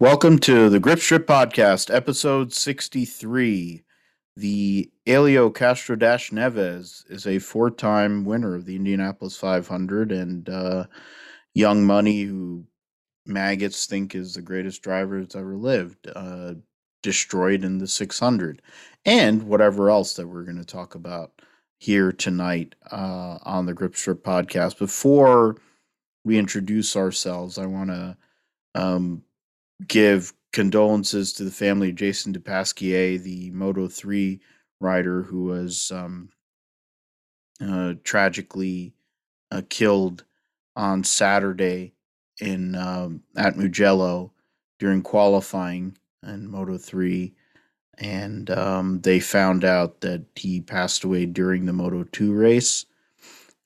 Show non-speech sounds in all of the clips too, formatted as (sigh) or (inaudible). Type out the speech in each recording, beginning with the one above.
Welcome to the Grip Strip Podcast, episode 63. The Helio Castro Dash Neves is a four time winner of the Indianapolis 500 and uh, young money who maggots think is the greatest driver that's ever lived, uh, destroyed in the 600, and whatever else that we're going to talk about here tonight uh, on the Grip Strip Podcast. Before we introduce ourselves, I want to. Um, give condolences to the family of Jason Dupasquier, the Moto 3 rider who was um, uh, tragically uh, killed on Saturday in um, at Mugello during qualifying in Moto 3. And um, they found out that he passed away during the Moto 2 race.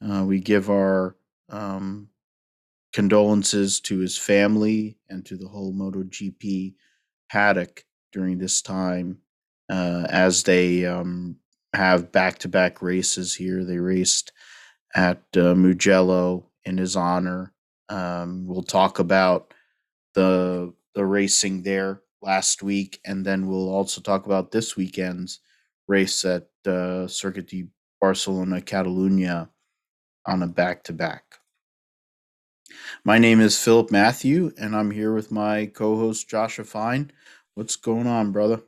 Uh, we give our um, condolences to his family and to the whole MotoGP paddock during this time uh, as they um, have back to back races here. They raced at uh, Mugello in his honor. Um, we'll talk about the the racing there last week, and then we'll also talk about this weekend's race at uh, Circuit de Barcelona Catalunya on a back to back. My name is Philip Matthew, and I'm here with my co-host Joshua Fine. What's going on, brother?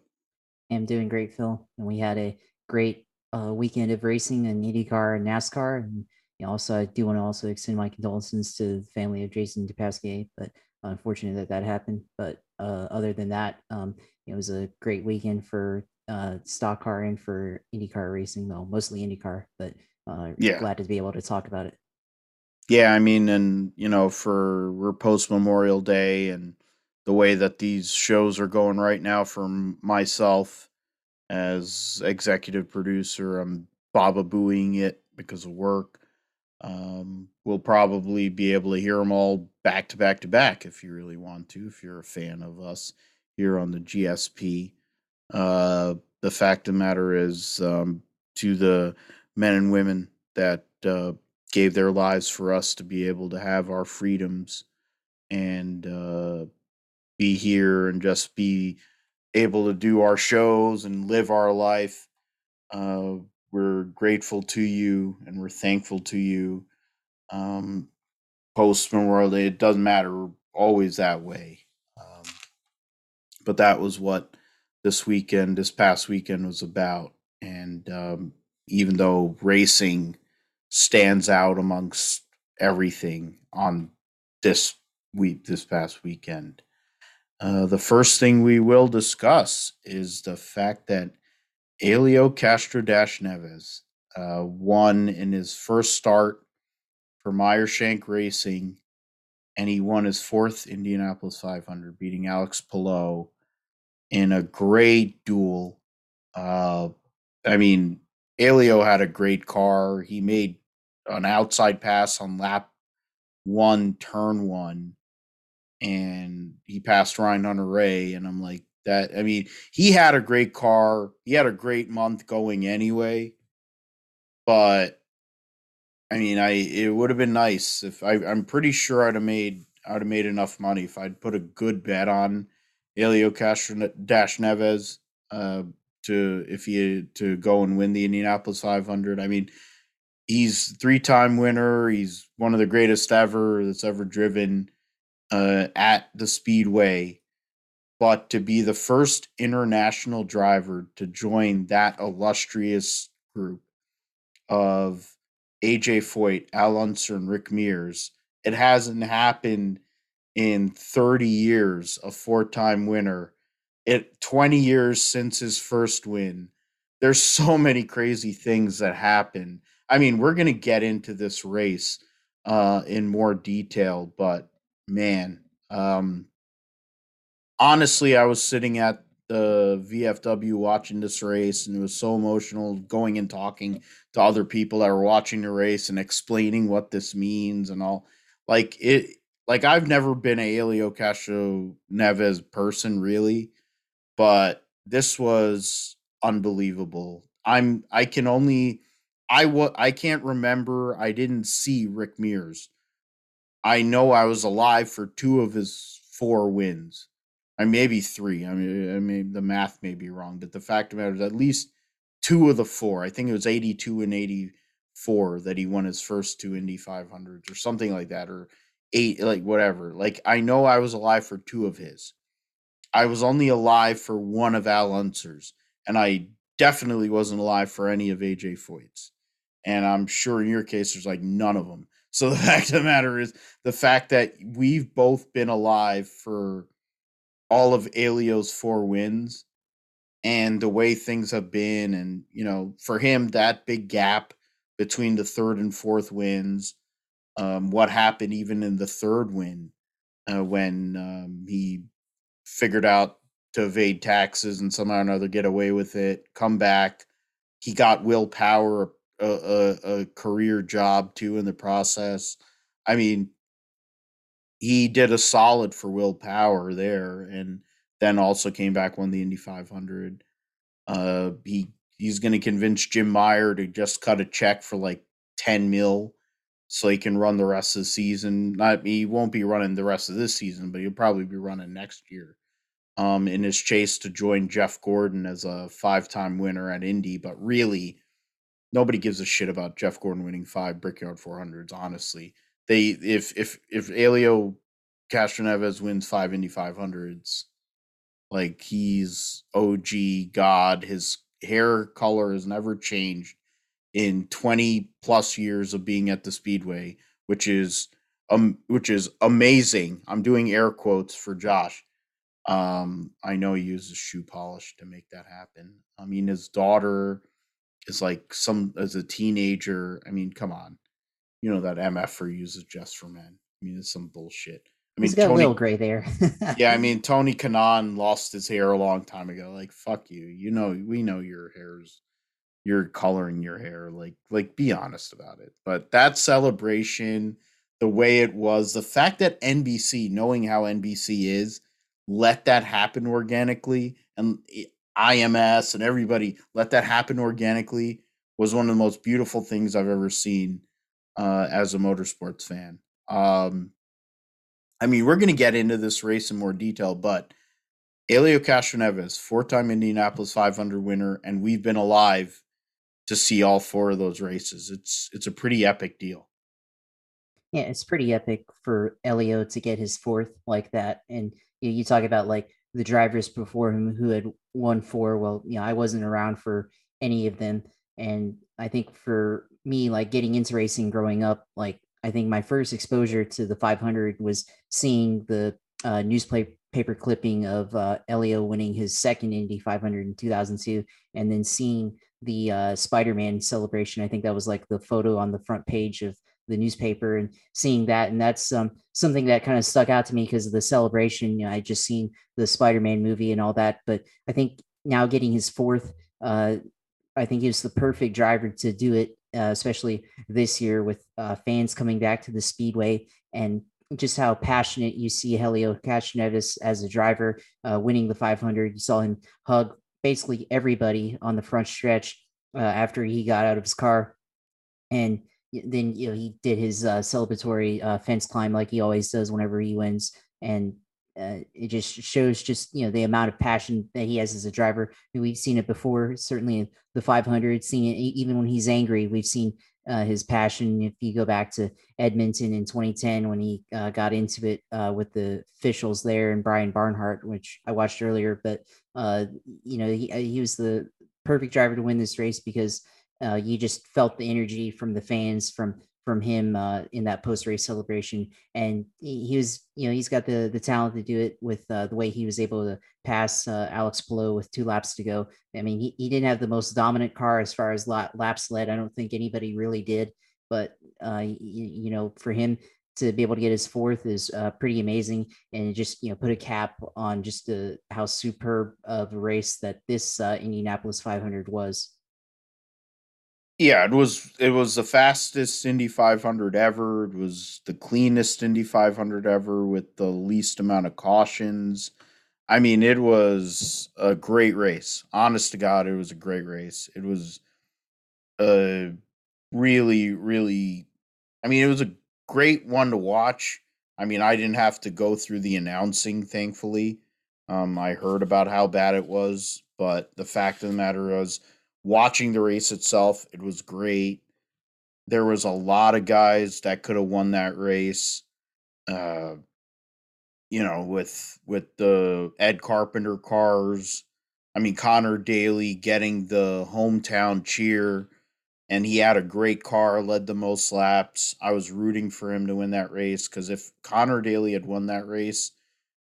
I'm doing great, Phil. And we had a great uh, weekend of racing in IndyCar and NASCAR. And you know, also, I do want to also extend my condolences to the family of Jason Dupasquier, but unfortunate that that happened. But uh, other than that, um, it was a great weekend for uh, stock car and for IndyCar racing, though mostly IndyCar. But uh, yeah, glad to be able to talk about it. Yeah, I mean, and you know, for we're post Memorial Day and the way that these shows are going right now for myself as executive producer, I'm baba booing it because of work. Um, we'll probably be able to hear them all back to back to back if you really want to, if you're a fan of us here on the GSP. Uh, the fact of the matter is, um, to the men and women that uh, gave their lives for us to be able to have our freedoms and uh, be here and just be able to do our shows and live our life. Uh, we're grateful to you and we're thankful to you. Um, Post Memorial Day, it doesn't matter. We're always that way. Um, but that was what this weekend, this past weekend, was about. And um, even though racing stands out amongst everything on this week, this past weekend. Uh, the first thing we will discuss is the fact that Helio Castro Dash Neves uh, won in his first start for Meyershank Racing, and he won his fourth Indianapolis 500, beating Alex Palou in a great duel. Uh, I mean, Helio had a great car. He made an outside pass on lap one, turn one, and he passed Ryan Hunter-Reay. And I'm like, that, I mean, he had a great car. He had a great month going anyway. But I mean, I it would have been nice if I, I'm pretty sure I'd have made I'd have made enough money if I'd put a good bet on Elio Castro Dash Neves uh, to if he to go and win the Indianapolis 500. I mean, he's three-time winner. He's one of the greatest ever that's ever driven uh, at the speedway. But to be the first international driver to join that illustrious group of AJ Foyt, Al Unser, and Rick Mears, it hasn't happened in 30 years, a four-time winner. It 20 years since his first win. There's so many crazy things that happen I mean, we're going to get into this race uh, in more detail, but man, um, honestly, I was sitting at the VFW watching this race, and it was so emotional going and talking to other people that were watching the race and explaining what this means and all. Like it, like I've never been a Helio Castro Neves person, really, but this was unbelievable. I'm I can only I wa- I can't remember. I didn't see Rick Mears. I know I was alive for two of his four wins. I maybe three. I mean, I mean the math may be wrong, but the fact of the matter is at least two of the four. I think it was eighty two and eighty four that he won his first two Indy 500s or something like that, or eight, like whatever. Like I know I was alive for two of his. I was only alive for one of Al Unser's, and I definitely wasn't alive for any of AJ Foyt's. And I'm sure in your case, there's like none of them. (laughs) So the fact of the matter is the fact that we've both been alive for all of Helio's four wins and the way things have been, and you know, for him, that big gap between the third and fourth wins, um, what happened even in the third win uh, when um, he figured out to evade taxes and somehow or another get away with it, come back. He got Will Power a, a, a career job too in the process. I mean, he did a solid for Will Power there, and then also came back won the Indy 500. Uh, he he's going to convince Jim Meyer to just cut a check for like 10 mil so he can run the rest of the season. Not he won't be running the rest of this season, but he'll probably be running next year. Um, in his chase to join Jeff Gordon as a five-time winner at Indy, but really nobody gives a shit about Jeff Gordon winning five Brickyard 400s. Honestly, they if if if Helio Castroneves wins five Indy 500s, like he's OG God. His hair color has never changed in 20 plus years of being at the speedway which is um which is amazing i'm doing air quotes for josh um i know he uses shoe polish to make that happen i mean his daughter is like some as a teenager i mean come on you know that mf for uses just for men i mean it's some bullshit I mean, He's got Tony, a little gray there. yeah, I (laughs) mean, Tony Kanaan lost his hair a long time ago. Like, fuck you. You know, we know your hair's you're coloring your hair. Like, like, be honest about it. But that celebration, the way it was, the fact that NBC, knowing how NBC is, let that happen organically, and eh, IMS and everybody let that happen organically was one of the most beautiful things I've ever seen uh, as a motorsports fan. Um, I mean, we're going to get into this race in more detail, but Helio Castroneves, four-time Indianapolis 500 winner, and we've been alive to see all four of those races. It's it's a pretty epic deal. Yeah, it's pretty epic for Elio to get his fourth like that. And you, you talk about like the drivers before him who had won four. Well, you know, I wasn't around for any of them, and I think for me, like getting into racing growing up, like I think my first exposure to the 500 was seeing the uh, newspaper clipping of uh, Helio winning his second Indy 500 in 2002, and then seeing the uh, Spider-Man celebration. I think that was like the photo on the front page of the newspaper, and seeing that, and that's um, something that kind of stuck out to me because of the celebration. You know, I just seen the Spider-Man movie and all that, but I think now getting his fourth, uh, I think he was the perfect driver to do it uh, especially this year with uh, fans coming back to the speedway and just how passionate you see Helio Castroneves as a driver uh, winning the 500. You saw him hug basically everybody on the front stretch uh, after he got out of his car, and then you know he did his uh, celebratory uh, fence climb like he always does whenever he wins, and uh, it just shows just you know the amount of passion that he has as a driver. we've seen it before, certainly the 500. Seen it even when he's angry. We've seen uh, his passion. If you go back to Edmonton in 2010 when he uh, got into it uh, with the officials there and Brian Barnhart, which I watched earlier, but uh, you know he he was the perfect driver to win this race because you just felt the energy from the fans from from him uh, in that post race celebration. And he was, you know, he's got the the talent to do it with uh, the way he was able to pass uh, Alex Palou with two laps to go. I mean, he, he didn't have the most dominant car as far as laps led. I don't think anybody really did. But uh, you, you, know, for him to be able to get his fourth is uh, pretty amazing, and just you know put a cap on just how superb of a race that this uh, Indianapolis 500 was. Yeah, it was it was the fastest Indy 500 ever. It was the cleanest Indy 500 ever with the least amount of cautions. I mean, it was a great race. Honest to God, it was a great race. It was a really, really. I mean, it was a great one to watch. I mean, I didn't have to go through the announcing, thankfully. Um, I heard about how bad it was, but the fact of the matter was, watching the race itself, it was great. There was a lot of guys that could have won that race. Uh, you know, with with the Ed Carpenter cars. I mean, Connor Daly getting the hometown cheer, and he had a great car, led the most laps. I was rooting for him to win that race because if Connor Daly had won that race,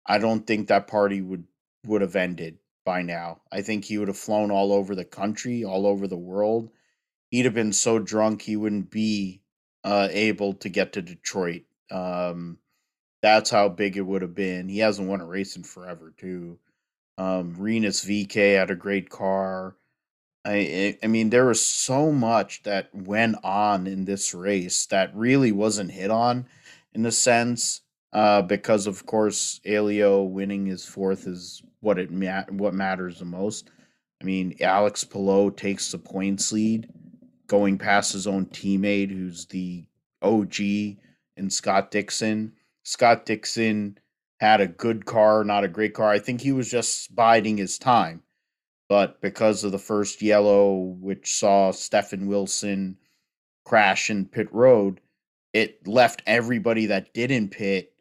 I don't think that party would would have ended by now. I think he would have flown all over the country, all over the world. He'd have been so drunk he wouldn't be uh, able to get to Detroit. Um, that's how big it would have been. He hasn't won a race in forever, too. Um, Rinus VeeKay had a great car. I I mean, there was so much that went on in this race that really wasn't hit on, in a sense, uh, because of course Helio winning his fourth is what it ma- what matters the most. I mean, Alex Palou takes the points lead, going past his own teammate, who's the OG, and Scott Dixon. Scott Dixon had a good car, not a great car. I think he was just biding his time. But because of the first yellow, which saw Stefan Wilson crash in pit road, it left everybody that didn't pit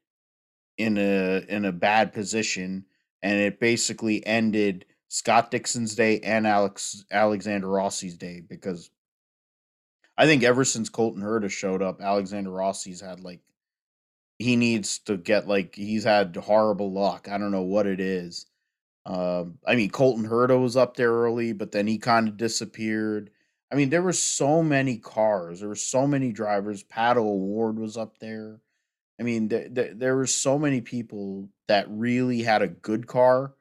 in a in a bad position, and it basically ended Scott Dixon's day and Alex Alexander Rossi's day because I think ever since Colton Herta showed up, Alexander Rossi's had like he needs to get like he's had horrible luck. I don't know what it is. Um, I mean, Colton Herta was up there early, but then he kind of disappeared. I mean, there were so many cars, there were so many drivers. Pato O'Ward was up there. I mean, th- th- there were so many people that really had a good car,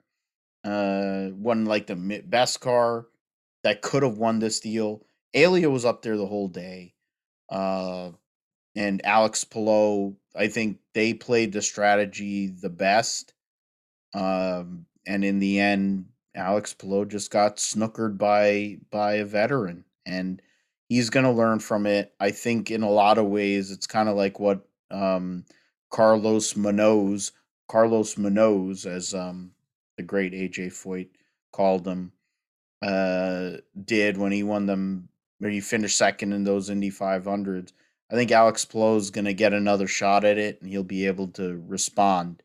uh, won like the best car that could have won this deal. Helio was up there the whole day. Uh, and Alex Palou, I think they played the strategy the best. Um, and in the end, Alex Palou just got snookered by by a veteran, and he's going to learn from it. I think in a lot of ways, it's kind of like what um, Carlos Munoz, Carlos Munoz, as um, the great AJ Foyt called him, uh, did when he won them, where he finished second in those Indy 500s. I think Alex Palou is going to get another shot at it, and he'll be able to respond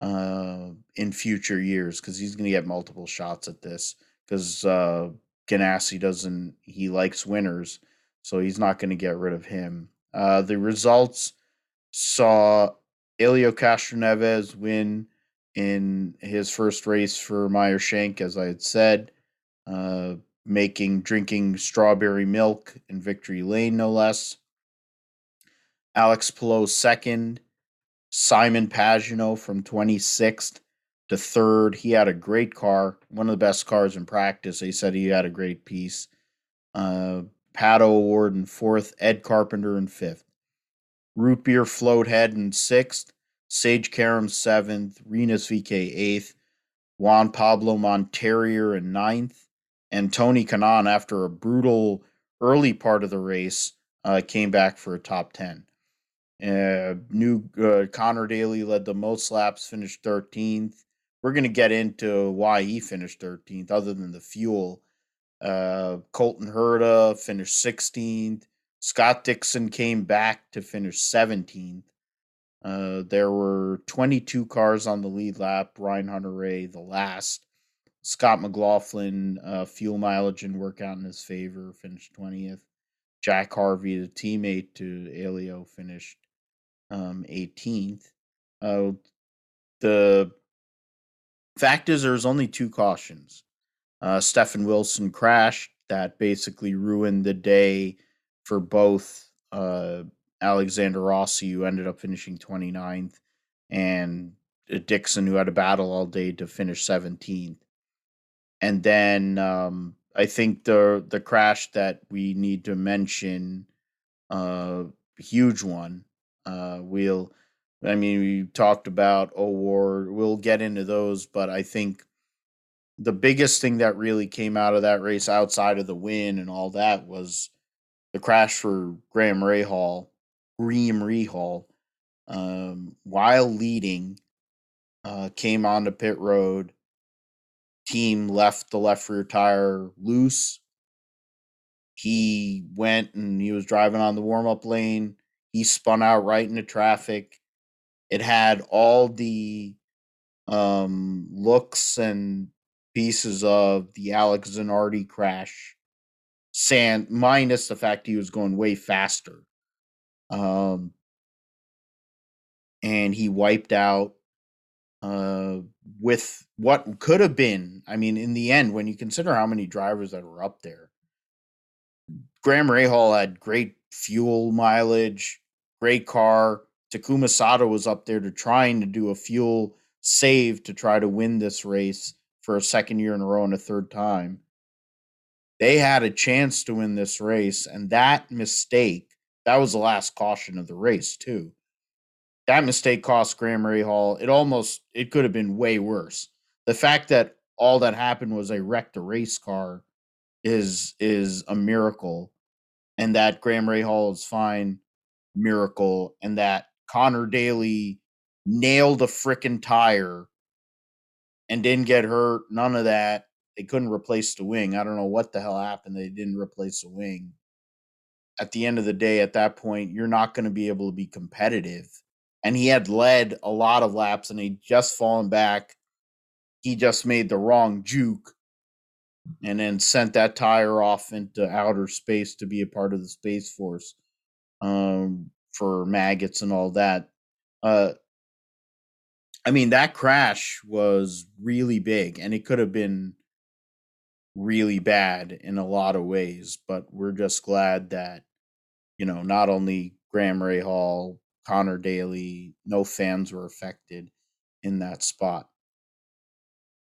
uh, in future years because he's going to get multiple shots at this. Because uh, Ganassi doesn't, he likes winners, so he's not going to get rid of him. Uh, the results saw Helio Castroneves win in his first race for Meyer Shank, as I had said, uh, making drinking strawberry milk in victory lane, no less. Alex Palou second, Simon Pagenaud from 26th to third. He had a great car, one of the best cars in practice. They said he had a great piece. Uh, Pato O'Ward in fourth, Ed Carpenter in fifth. Root Beer Float Head in sixth, Sage Karam seventh, Rinus VeeKay eighth, Juan Pablo Monterrier in ninth, and Tony Kanaan, after a brutal early part of the race, uh, came back for a top 10. Uh, new uh, Connor Daly led the most laps, finished 13th. We're going to get into why he finished 13th, other than the fuel. Uh, Colton Herta finished 16th. Scott Dixon came back to finish 17th. Uh, there were 22 cars on the lead lap. Ryan Hunter-Reay, the last. Scott McLaughlin, uh, fuel mileage and workout in his favor, finished 20th. Jack Harvey, the teammate to Helio, finished um, 18th. Uh, the fact is, there was only two cautions. Uh, Stefan Wilson crashed that basically ruined the day for both uh, Alexander Rossi, who ended up finishing 29th, and uh, Dixon, who had a battle all day to finish 17th. And then um, I think the the crash that we need to mention, uh, huge one, uh, we'll, I mean, we talked about O'Ward. We'll get into those, but I think the biggest thing that really came out of that race, outside of the win and all that, was the crash for Graham Rahal, Graham Rahal, um, while leading. uh, came onto pit road. Team left the left rear tire loose. He went and he was driving on the warm up lane. He spun out right into traffic. It had all the um, looks and pieces of the Alex Zanardi crash, sand minus the fact he was going way faster. Um, and he wiped out uh, with what could have been. I mean, in the end, when you consider how many drivers that were up there, Graham Rahal had great fuel mileage, great car. Takuma Sato was up there to trying to do a fuel save to try to win this race for a second year in a row and a third time. They had a chance to win this race, and that mistake, that was the last caution of the race, too. That mistake cost Graham Rahal. It almost it could have been way worse. The fact that all that happened was they wrecked a race car is is a miracle. And that Graham Rahal is fine, miracle. And that Connor Daly nailed a freaking tire and didn't get hurt. None of that. They couldn't replace the wing. I don't know what the hell happened. They didn't replace the wing. At the end of the day, at that point, you're not going to be able to be competitive. And he had led a lot of laps and he just fallen back. He just made the wrong juke and then sent that tire off into outer space to be a part of the Space Force um, for maggots and all that. Uh, I mean, that crash was really big and it could have been really bad in a lot of ways, but we're just glad that, you know, not only Graham Rahal, Connor Daly, no fans were affected in that spot.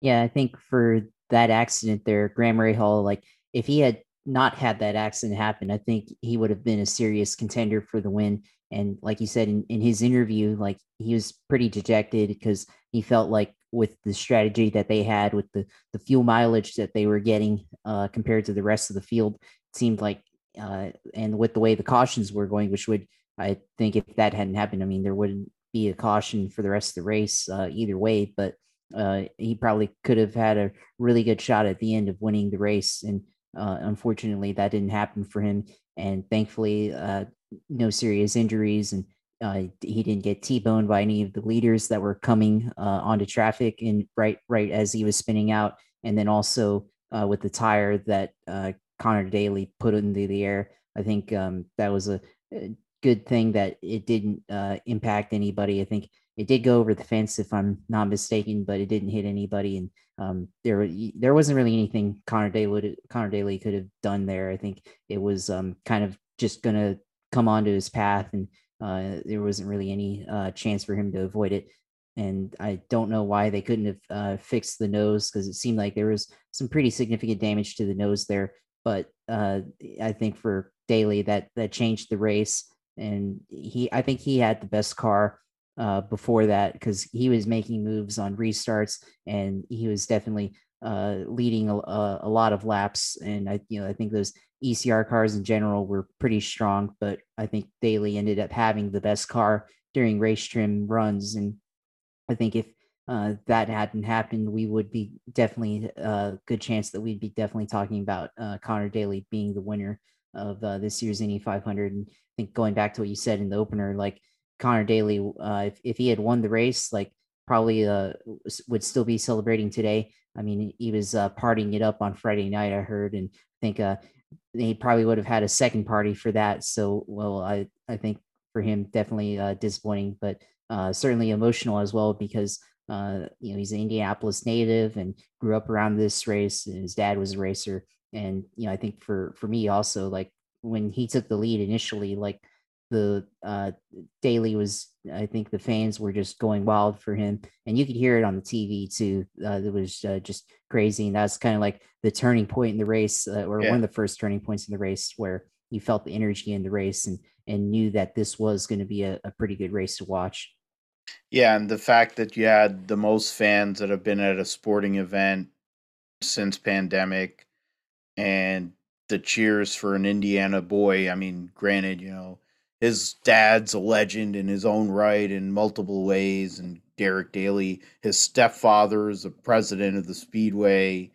Yeah, I think for that accident there, Graham Rahal, like if he had not had that accident happen, I think he would have been a serious contender for the win. And like you said in, in his interview, like he was pretty dejected because he felt like with the strategy that they had with the the fuel mileage that they were getting uh, compared to the rest of the field, it seemed like uh, and with the way the cautions were going, which would I think if that hadn't happened, I mean there wouldn't be a caution for the rest of the race uh, either way. But uh, he probably could have had a really good shot at the end of winning the race, and uh, unfortunately that didn't happen for him. And thankfully, uh, no serious injuries, and uh, he didn't get t-boned by any of the leaders that were coming uh, onto traffic and right right as he was spinning out, and then also uh, with the tire that Connor Daly put into the air. I think um, that was a, good thing that it didn't impact anybody. I think it did go over the fence if I'm not mistaken, but it didn't hit anybody. And um, there there wasn't really anything Connor Daly Connor Daly could have done there. I think it was um, kind of just gonna come onto his path, and uh, there wasn't really any uh, chance for him to avoid it. And I don't know why they couldn't have uh, fixed the nose because it seemed like there was some pretty significant damage to the nose there. But uh, I think for Daly that that changed the race, and he I think he had the best car uh, before that because he was making moves on restarts and he was definitely uh, leading a, a, lot of laps. And I, you know, I think those ECR cars in general were pretty strong, but I think Daly ended up having the best car during race trim runs. And I think if uh, that hadn't happened, we would be definitely a uh, good chance that we'd be definitely talking about uh, Connor Daly being the winner of uh, this year's Indy 500. And I think going back to what you said in the opener, like Connor Daly, uh, if, if he had won the race, like probably uh, would still be celebrating today. I mean, he was partying it up on Friday night, I heard, and I think he probably would have had a second party for that. So, well, I, I think for him, definitely uh, disappointing, but uh, certainly emotional as well because uh, you know he's an Indianapolis native and grew up around this race. And his dad was a racer, and you know I think for for me also like when he took the lead initially, like the uh, Daly was, I think the fans were just going wild for him, and you could hear it on the TV too. Uh, it was uh, just crazy, and that's kind of like the turning point in the race, uh, or yeah. one of the first turning points in the race, where you felt the energy in the race and and knew that this was going to be a, a pretty good race to watch. Yeah, and the fact that you had the most fans that have been at a sporting event since pandemic, and the cheers for an Indiana boy. I mean, granted, you know his dad's a legend in his own right in multiple ways, and Derek Daly, his stepfather is the president of the Speedway.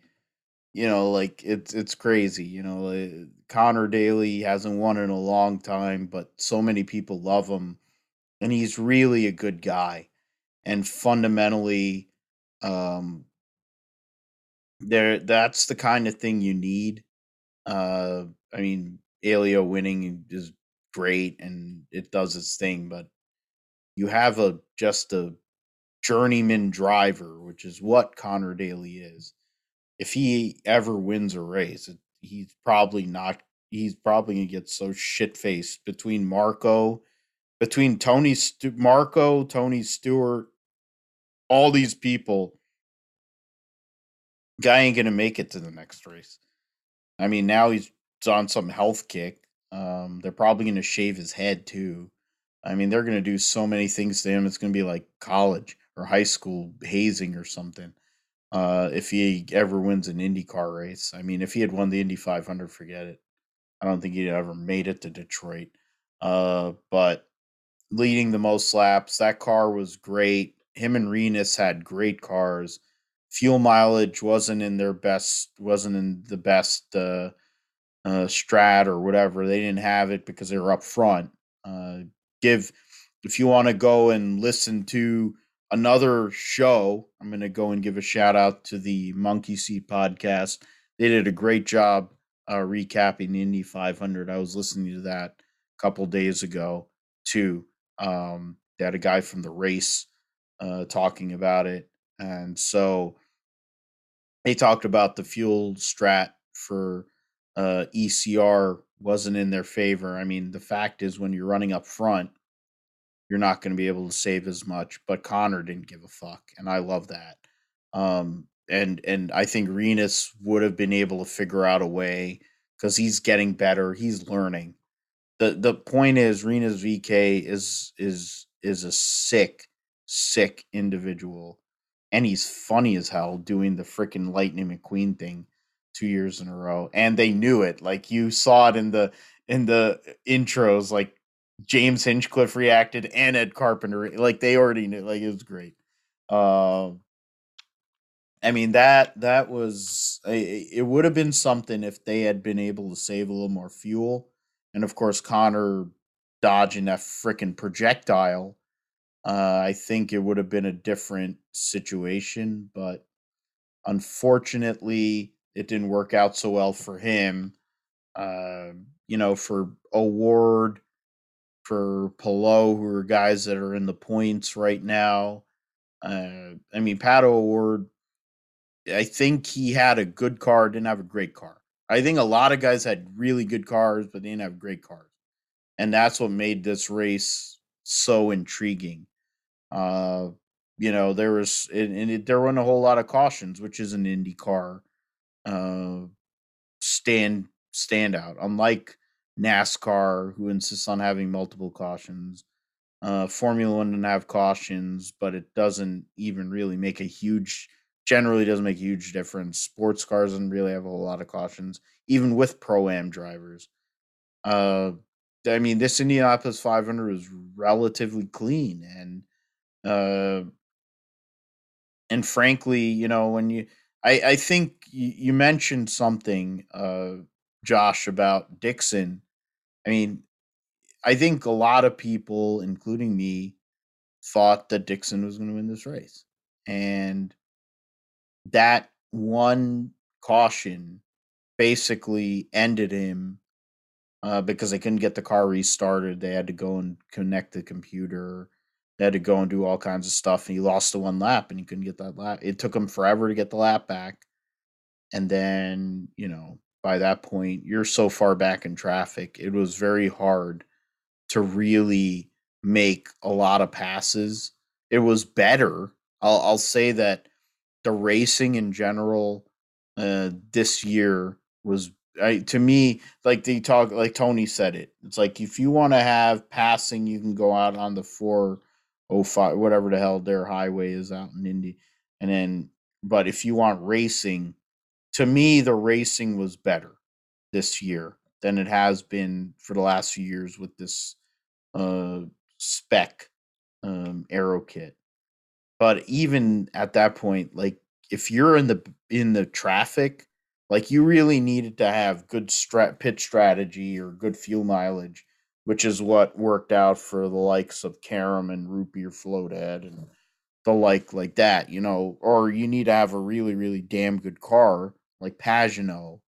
You know, like it's it's crazy. You know, Connor Daly hasn't won in a long time, but so many people love him, and he's really a good guy. And fundamentally, um, there that's the kind of thing you need. Uh, I mean, Helio winning is great and it does its thing, but you have a just a journeyman driver, which is what Connor Daly is. If he ever wins a race, it, he's probably not. He's probably gonna get so shit faced between Marco, between Tony Stu- Marco, Tony Stewart, all these people. Guy ain't gonna make it to the next race. I mean, now he's on some health kick. Um, they're probably gonna shave his head too. I mean, they're gonna do so many things to him. It's gonna be like college or high school hazing or something. Uh, if he ever wins an IndyCar race, I mean, if he had won the Indy 500, forget it. I don't think he'd ever made it to Detroit. Uh, but leading the most laps, that car was great. Him and Rinus had great cars. Fuel mileage wasn't in their best, wasn't in the best uh, uh, strat or whatever. They didn't have it because they were up front. Uh, give if you want to go and listen to another show, I'm going to go and give a shout out to the Monkey Seat podcast. They did a great job uh, recapping Indy 500. I was listening to that a couple days ago too. Um, they had a guy from the race uh, talking about it, and so they talked about the fuel strat for uh, ECR wasn't in their favor. I mean, the fact is, when you're running up front, you're not going to be able to save as much. But Connor didn't give a fuck, and I love that. Um, and and I think Rinus would have been able to figure out a way because he's getting better. He's learning. the The point is, Rinus VeeKay is is is a sick, sick individual, and he's funny as hell doing the freaking Lightning McQueen thing two years in a row, and they knew it. Like you saw it in the in the intros, like James Hinchcliffe reacted and Ed Carpenter, like they already knew. Like it was great. Um, I mean that that was it. Would have been something if they had been able to save a little more fuel, and of course Connor dodging that freaking projectile. Uh, I think it would have been a different situation, but unfortunately, it didn't work out so well for him. Uh, you know, for O'Ward, for Palou, who are guys that are in the points right now. Uh, I mean, Pato O'Ward, I think he had a good car, didn't have a great car. I think a lot of guys had really good cars, but they didn't have great cars. And that's what made this race so intriguing. Uh, you know, there was, and, and it, there weren't a whole lot of cautions, which is an Indy car uh, stand standout. Unlike NASCAR, who insists on having multiple cautions, uh, Formula One doesn't have cautions, but it doesn't even really make a huge. Generally, doesn't make a huge difference. Sports cars doesn't really have a lot of cautions, even with pro am drivers. Uh, I mean, this Indianapolis 500 was relatively clean, and uh, and frankly, you know, when you I, I think you, you mentioned something, uh, Josh, about Dixon. I mean, I think a lot of people, including me, thought that Dixon was going to win this race. And that one caution basically ended him uh, because they couldn't get the car restarted. They had to go and connect the computer. They had to go and do all kinds of stuff. And he lost the one lap and he couldn't get that lap. It took him forever to get the lap back. And then, you know, by that point, you're so far back in traffic. It was very hard to really make a lot of passes. It was better. I'll, I'll say that the racing in general uh, this year was I, to me like they talk like Tony said it. It's like if you want to have passing, you can go out on the four oh five whatever the hell their highway is out in Indy, and then but if you want racing, to me, the racing was better this year than it has been for the last few years with this uh, spec um, aero kit. But even at that point, like if you're in the in the traffic, like you really needed to have good strat pitch strategy or good fuel mileage, which is what worked out for the likes of Karam and Root Beer Floathead and the like like that, you know, or you need to have a really, really damn good car like Pagenaud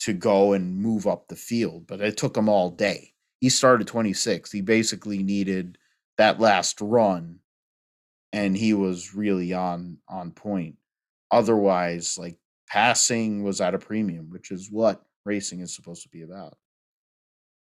to go and move up the field. But it took him all day. He started 26. He basically needed that last run and he was really on on point. Otherwise, like passing was at a premium, which is what racing is supposed to be about.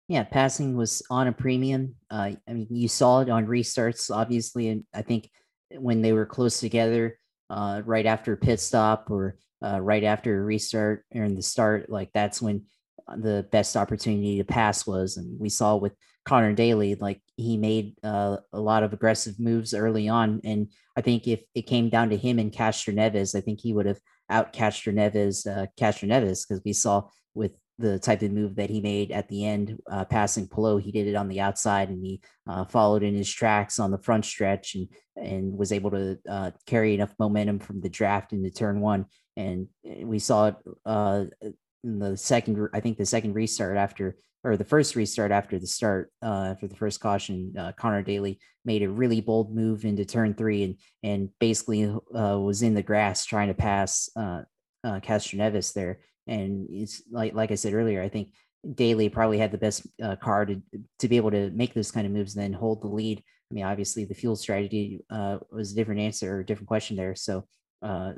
Yeah, passing was on a premium. Uh, I mean, you saw it on restarts, obviously, and I think when they were close together, uh, right after pit stop or uh, right after restart or in the start, like that's when uh, the best opportunity to pass was. And we saw with Connor Daly, like he made uh, a lot of aggressive moves early on. And I think if it came down to him and Castro Neves, I think he would have out Castroneves, uh, Castroneves, because we saw with the type of move that he made at the end, uh, passing Palou. He did it on the outside and he uh, followed in his tracks on the front stretch and and was able to uh, carry enough momentum from the draft into turn one. And eh, we saw it uh, in the second, I think the second restart after or the first restart after the start uh, after the first caution, uh, Connor Daly made a really bold move into turn three and and basically was in the grass trying to pass uh, Castroneves there. And it's like like I said earlier, I think Daly probably had the best uh, car to to be able to make those kind of moves and then hold the lead. I mean, obviously the fuel strategy uh, was a different answer or a different question there, so uh,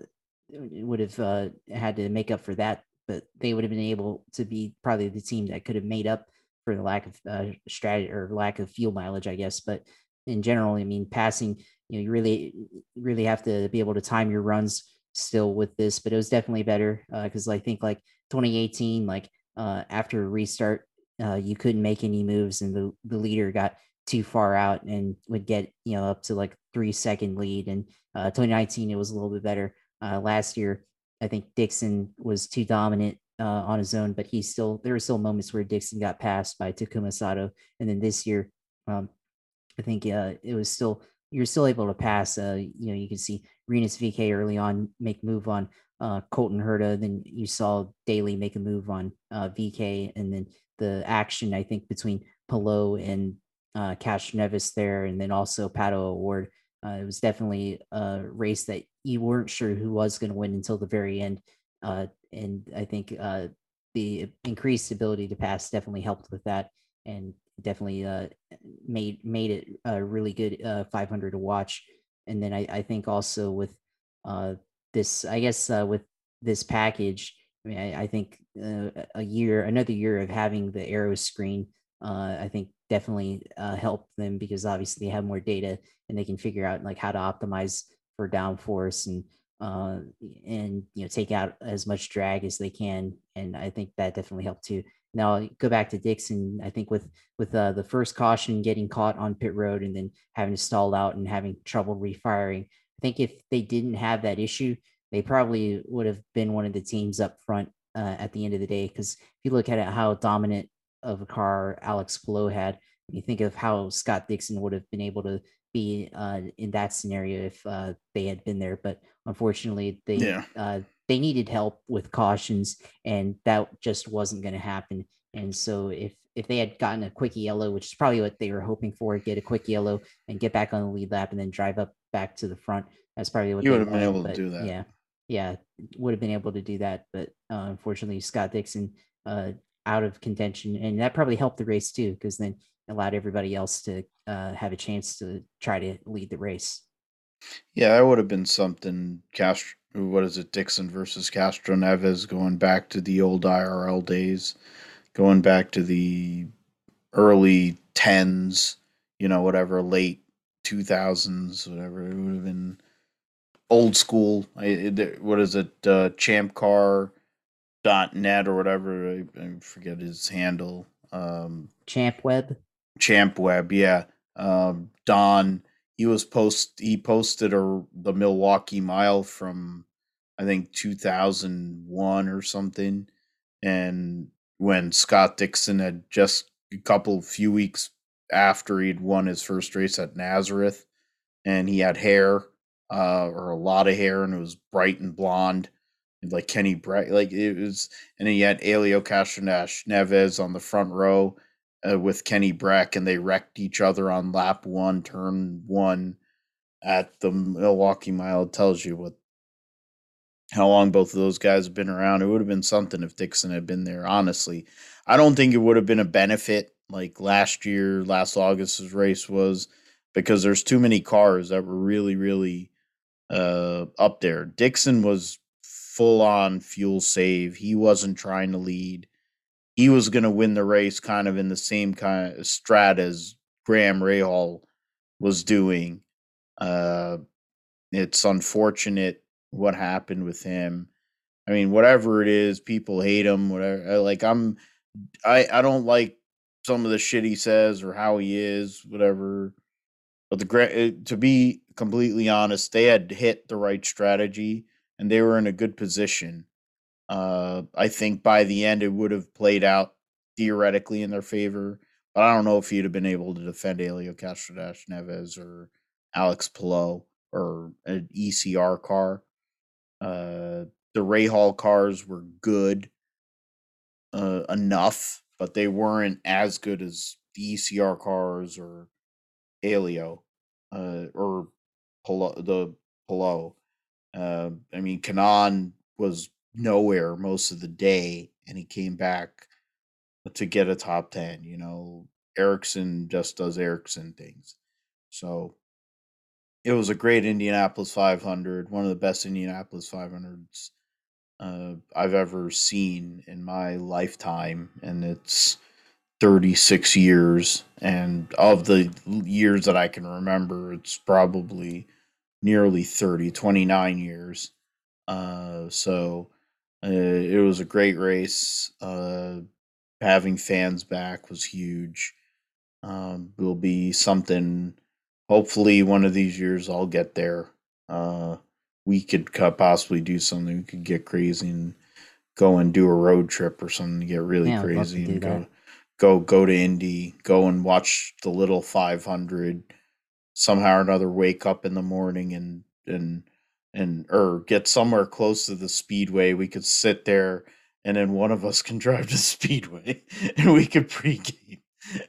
would have uh, had to make up for that but they would have been able to be probably the team that could have made up for the lack of uh, strategy or lack of fuel mileage, I guess. But in general, I mean, passing, you know, you really, really have to be able to time your runs still with this. But it was definitely better because uh, I think like 2018, like uh, after restart, uh, you couldn't make any moves, and the the leader got too far out and would get you know up to like three second lead. And uh, 2019, it was a little bit better. Uh, last year, I think Dixon was too dominant uh, on his own, but he still there were still moments where Dixon got passed by Takuma Sato, and then this year, um, I think uh, it was still you're still able to pass. Uh, you know, you can see Rinus VeeKay early on make move on uh, Colton Herta, then you saw Daly make a move on uh, VeeKay, and then the action I think between Palou and uh, Neves there, and then also Pato O'Ward. uh, it was definitely a race that you weren't sure who was going to win until the very end. Uh, and I think uh, the increased ability to pass definitely helped with that, and definitely uh, made made it a really good uh, 500 to watch. And then I, I think also with uh, this, I guess with this package, I mean, I, I think a year, another year of having the aero screen, I think definitely uh, help them because obviously they have more data and they can figure out like how to optimize for downforce and uh, and you know take out as much drag as they can. And I think that definitely helped too. Now go back to Dixon. I think with with uh, the first caution getting caught on pit road and then having to stall out and having trouble refiring. I think if they didn't have that issue, they probably would have been one of the teams up front uh, at the end of the day. Because if you look at it, how dominant of a car Alex Palou had. You think of how Scott Dixon would have been able to be uh, in that scenario if uh, they had been there, but unfortunately they yeah. They needed help with cautions, and that just wasn't going to happen. And so if if they had gotten a quick yellow, which is probably what they were hoping for, get a quick yellow and get back on the lead lap and then drive up back to the front, that's probably what you would have been able to do that. Yeah, yeah, would have been able to do that, but uh, unfortunately Scott Dixon uh, out of contention, and that probably helped the race too, because then allowed everybody else to uh, have a chance to try to lead the race. Yeah, that would have been something. Castro, what is it? Dixon versus Castro Neves, going back to the old IRL days, going back to the early tens, you know, whatever, late two thousands, whatever. It would have been old school. what is it? Uh, Champ Car dot net or whatever. I, I forget his handle. Um, Champ Web. Champ Web, yeah. Um, Don, he was post he posted a the Milwaukee Mile from I think 2001 or something, and when Scott Dixon had just a couple few weeks after he'd won his first race at Nazareth, and he had hair, uh, or a lot of hair, and it was bright and blonde, like Kenny Bright, like it was, and he had Helio Castroneves Neves on the front row uh, with Kenny Brack, and they wrecked each other on lap one, turn one at the Milwaukee Mile. It tells you what how long both of those guys have been around. It would have been something if Dixon had been there. Honestly, I don't think it would have been a benefit like last year, last August's race was, because there's too many cars that were really, really uh, up there. Dixon was full on fuel save. He wasn't trying to lead. He was going to win the race kind of in the same kind of strat as Graham Rahal was doing. Uh, it's unfortunate what happened with him. I mean, whatever it is, people hate him. Whatever, like I'm, I I don't like some of the shit he says or how he is, whatever. But the eh, to be completely honest, they had hit the right strategy and they were in a good position. Uh, I think by the end it would have played out theoretically in their favor, but I don't know if he'd have been able to defend Helio Castroneves Neves or Alex Palou or an ECR car. Uh, the Hall cars were good uh, enough, but they weren't as good as the ECR cars or Alio uh, or Polo, the Palou. Uh, I mean, Kanaan was nowhere most of the day, and he came back to get a top 10. You know, Ericsson just does Ericsson things. So it was a great Indianapolis 500, one of the best Indianapolis 500s uh, I've ever seen in my lifetime, and it's 36 years. And of the years that I can remember, it's probably nearly 30, 29 years. Uh, so uh, it was a great race. Uh, having fans back was huge. Um, will be something hopefully one of these years I'll get there. Uh, we could possibly do something. We could get crazy and go and do a road trip or something to get really yeah, crazy and go, go go to Indy, go and watch the little 500. Somehow or another, wake up in the morning and and and or get somewhere close to the speedway. We could sit there, and then one of us (laughs) can drive to speedway, and we could pregame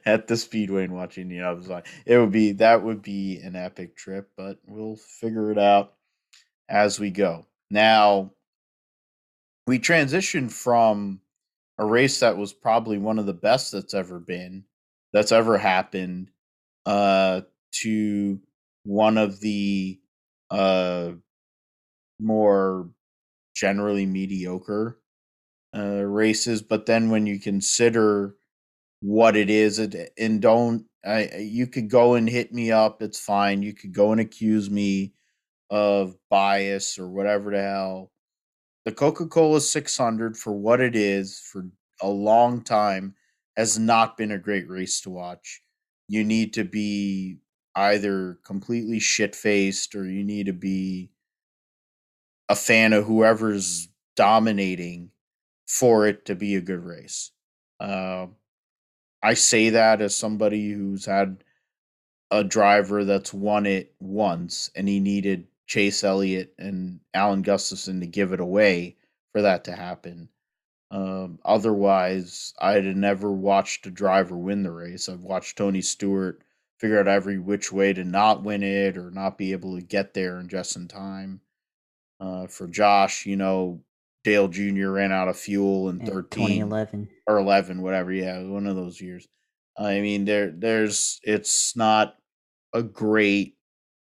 at the speedway and watching the other side. It would be that would be an epic trip, but we'll figure it out as we go. Now we transition from a race that was probably one of the best that's ever been, that's ever happened, uh, to one of the uh more generally mediocre uh races. But then when you consider what it is it, and don't I you could go and hit me up, it's fine. You could go and accuse me of bias or whatever the hell. The Coca-Cola 600 for what it is for a long time has not been a great race to watch. You need to be either completely shit-faced or you need to be a fan of whoever's dominating for it to be a good race. Uh, I say that as somebody who's had a driver that's won it once and he needed Chase Elliott and Alan Gustafson to give it away for that to happen. Um, otherwise, I'd never watched a driver win the race. I've watched Tony Stewart figure out every which way to not win it or not be able to get there in just in time. Uh, for Josh, you know, Dale Jr. ran out of fuel in 13 2011 or 11 whatever yeah one of those years. I mean there there's it's not a great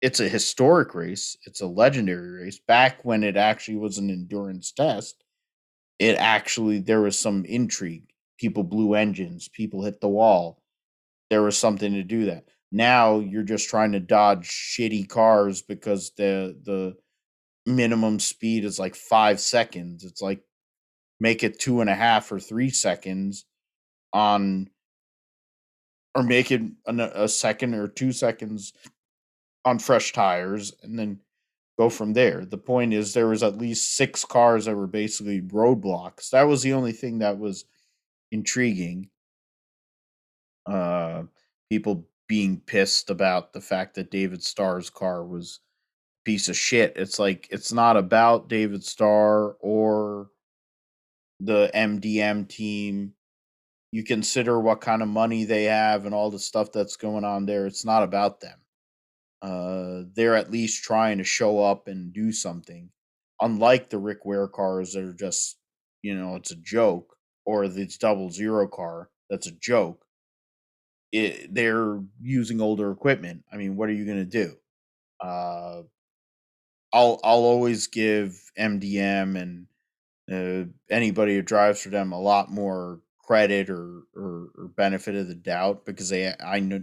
it's a historic race it's a legendary race. Back when it actually was an endurance test it actually there was some intrigue. People blew engines people hit the wall. There was something to do that. Now you're just trying to dodge shitty cars because the the minimum speed is like five seconds. It's like make it two and a half or three seconds on, or make it a, a second or two seconds on fresh tires, and then go from there. The point is, there was at least six cars that were basically roadblocks. That was the only thing that was intriguing. Uh, people being pissed about the fact that David Starr's car was piece of shit. It's like it's not about David Starr or the MBM team. You consider what kind of money they have and all the stuff that's going on there. It's not about them. Uh, they're at least trying to show up and do something. Unlike the Rick Ware cars that are just, you know, it's a joke, or this double zero car that's a joke. It, they're using older equipment. I mean, what are you going to do? Uh, I'll I'll always give MBM and uh, anybody who drives for them a lot more credit or, or, or benefit of the doubt because they I know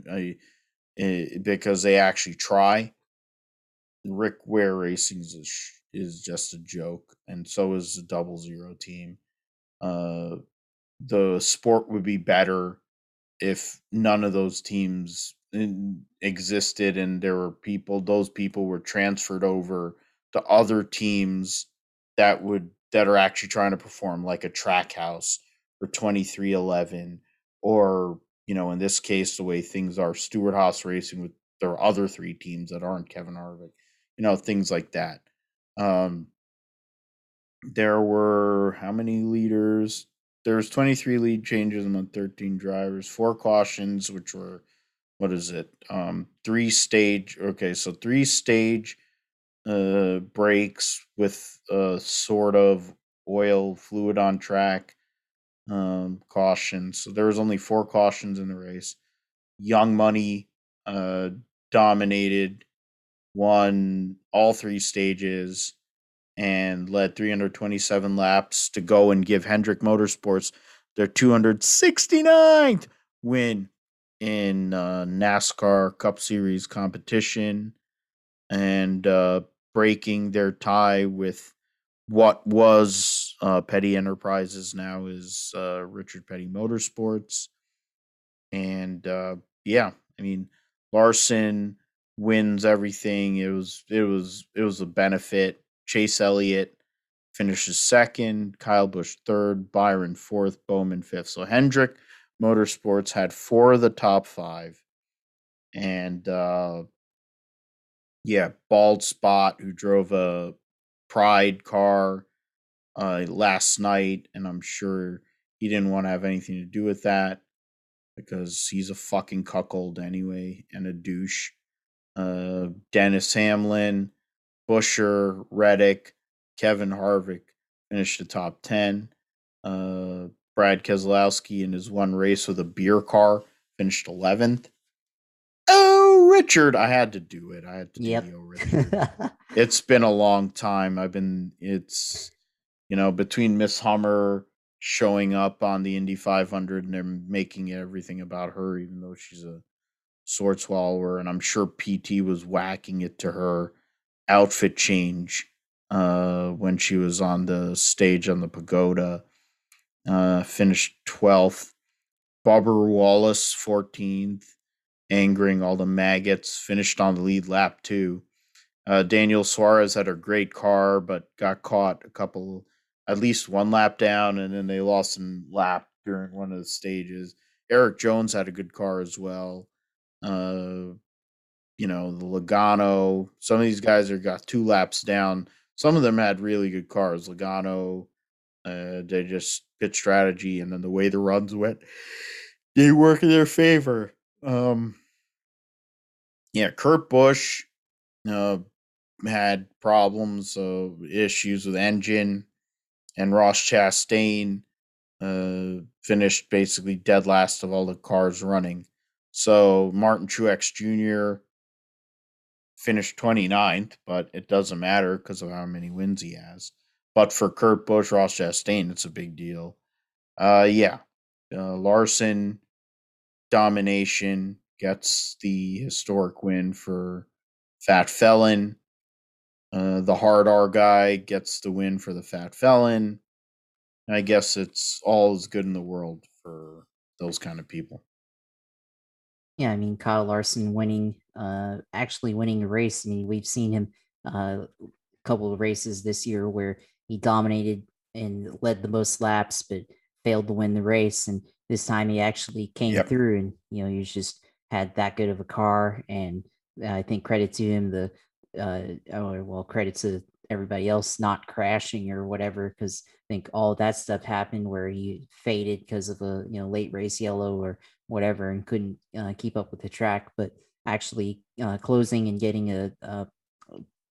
uh, because they actually try. Rick Ware Racing is sh- is just a joke, and so is the Double Zero team. Uh, the sport would be better if none of those teams existed and there were people those people were transferred over to other teams that would that are actually trying to perform like a trackhouse or 2311 or you know in this case the way things are Stewart Haas Racing with their other three teams that aren't Kevin Harvick you know things like that. Um there were how many leaders? There's 23 lead changes among 13 drivers four cautions which were what is it? Um three stage okay so three stage uh breaks with uh sort of oil fluid on track um caution. So there was only four cautions in the race. Young money uh dominated won all three stages and led 327 laps to go and give Hendrick Motorsports their 269th win in uh, NASCAR Cup Series competition and uh, breaking their tie with what was uh, Petty Enterprises now is uh, Richard Petty Motorsports. And uh, yeah, I mean, Larson wins everything. It was it was it was a benefit. Chase Elliott finishes second, Kyle Busch third, Byron fourth, Bowman fifth. So Hendrick Motorsports had four of the top five. And uh yeah, Bald Spot, who drove a Pride car uh last night, and I'm sure he didn't want to have anything to do with that because he's a fucking cuckold anyway and a douche. Uh Dennis Hamlin, Buescher, Reddick, Kevin Harvick finished the top 10. Uh, Brad Keselowski in his one race with a beer car finished 11th. Oh, Richard, I had to do it. I had to Yep. do the oh, (laughs) Richard. it's been a long time. I've been, it's, you know, between Miss Hummer showing up on the Indy 500 and they're making everything about her, even though she's a sword swallower. And I'm sure PT was whacking it to her outfit change uh, when she was on the stage on the pagoda. Uh, finished 12th. Barbara Wallace, 14th, angering all the maggots. Finished on the lead lap, too. Uh, Daniel Suarez had a great car, but got caught a couple, at least one lap down, and then they lost some lap during one of the stages. Erik Jones had a good car as well. Uh, you know, the Logano. Some of these guys are got two laps down. Some of them had really good cars. Logano, uh, they just pit strategy, and then the way the runs went, they work in their favor. Um, yeah, Kurt Busch uh, had problems, uh, issues with engine, and Ross Chastain uh, finished basically dead last of all the cars running. So Martin Truex Jr. finished 29th, but it doesn't matter because of how many wins he has. But for Kurt Busch, Ross Chastain, it's a big deal. Uh, yeah, uh, Larson domination gets the historic win for Fat Felon. Uh, the hard R guy gets the win for the Fat Felon. I guess it's all as good in the world for those kind of people. Yeah, I mean Kyle Larson winning, uh, actually winning a race. I mean we've seen him uh, a couple of races this year where he dominated and led the most laps, but failed to win the race. And this time he actually came Yep. through, and you know he just had that good of a car, and I think credit to him. The uh, oh, well, credit to everybody else not crashing or whatever, because I think all that stuff happened where he faded because of a you know late race yellow or whatever, and couldn't uh, keep up with the track. But actually uh, closing and getting a, a,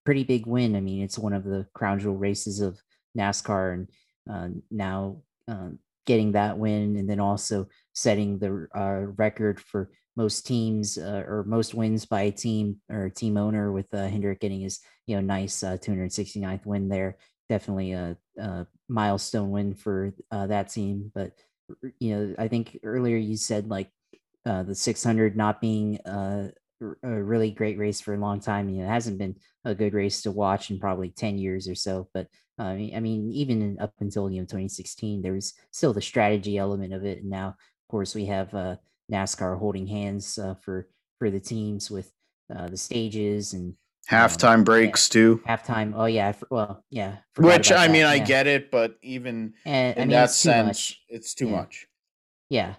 pretty big win. I mean, it's one of the crown jewel races of NASCAR, and uh, now um, getting that win, and then also setting the uh, record for most teams uh, or most wins by a team or team owner with uh, Hendrick getting his you know nice uh, 269th win there. Definitely a, a milestone win for uh, that team. But you know, I think earlier you said like uh, the 600 not being uh, a really great race for a long time. You know, it hasn't been a good race to watch in probably 10 years or so. But uh, I mean, even up until, you know, 2016, there was still the strategy element of it. And now, of course, we have uh, NASCAR holding hands uh, for, for the teams with uh, the stages and halftime um, breaks yeah, too. Halftime. Oh yeah. For, well, yeah. Which I mean, I get it, but even and, in I mean, that sense, much. it's too yeah. much. Yeah.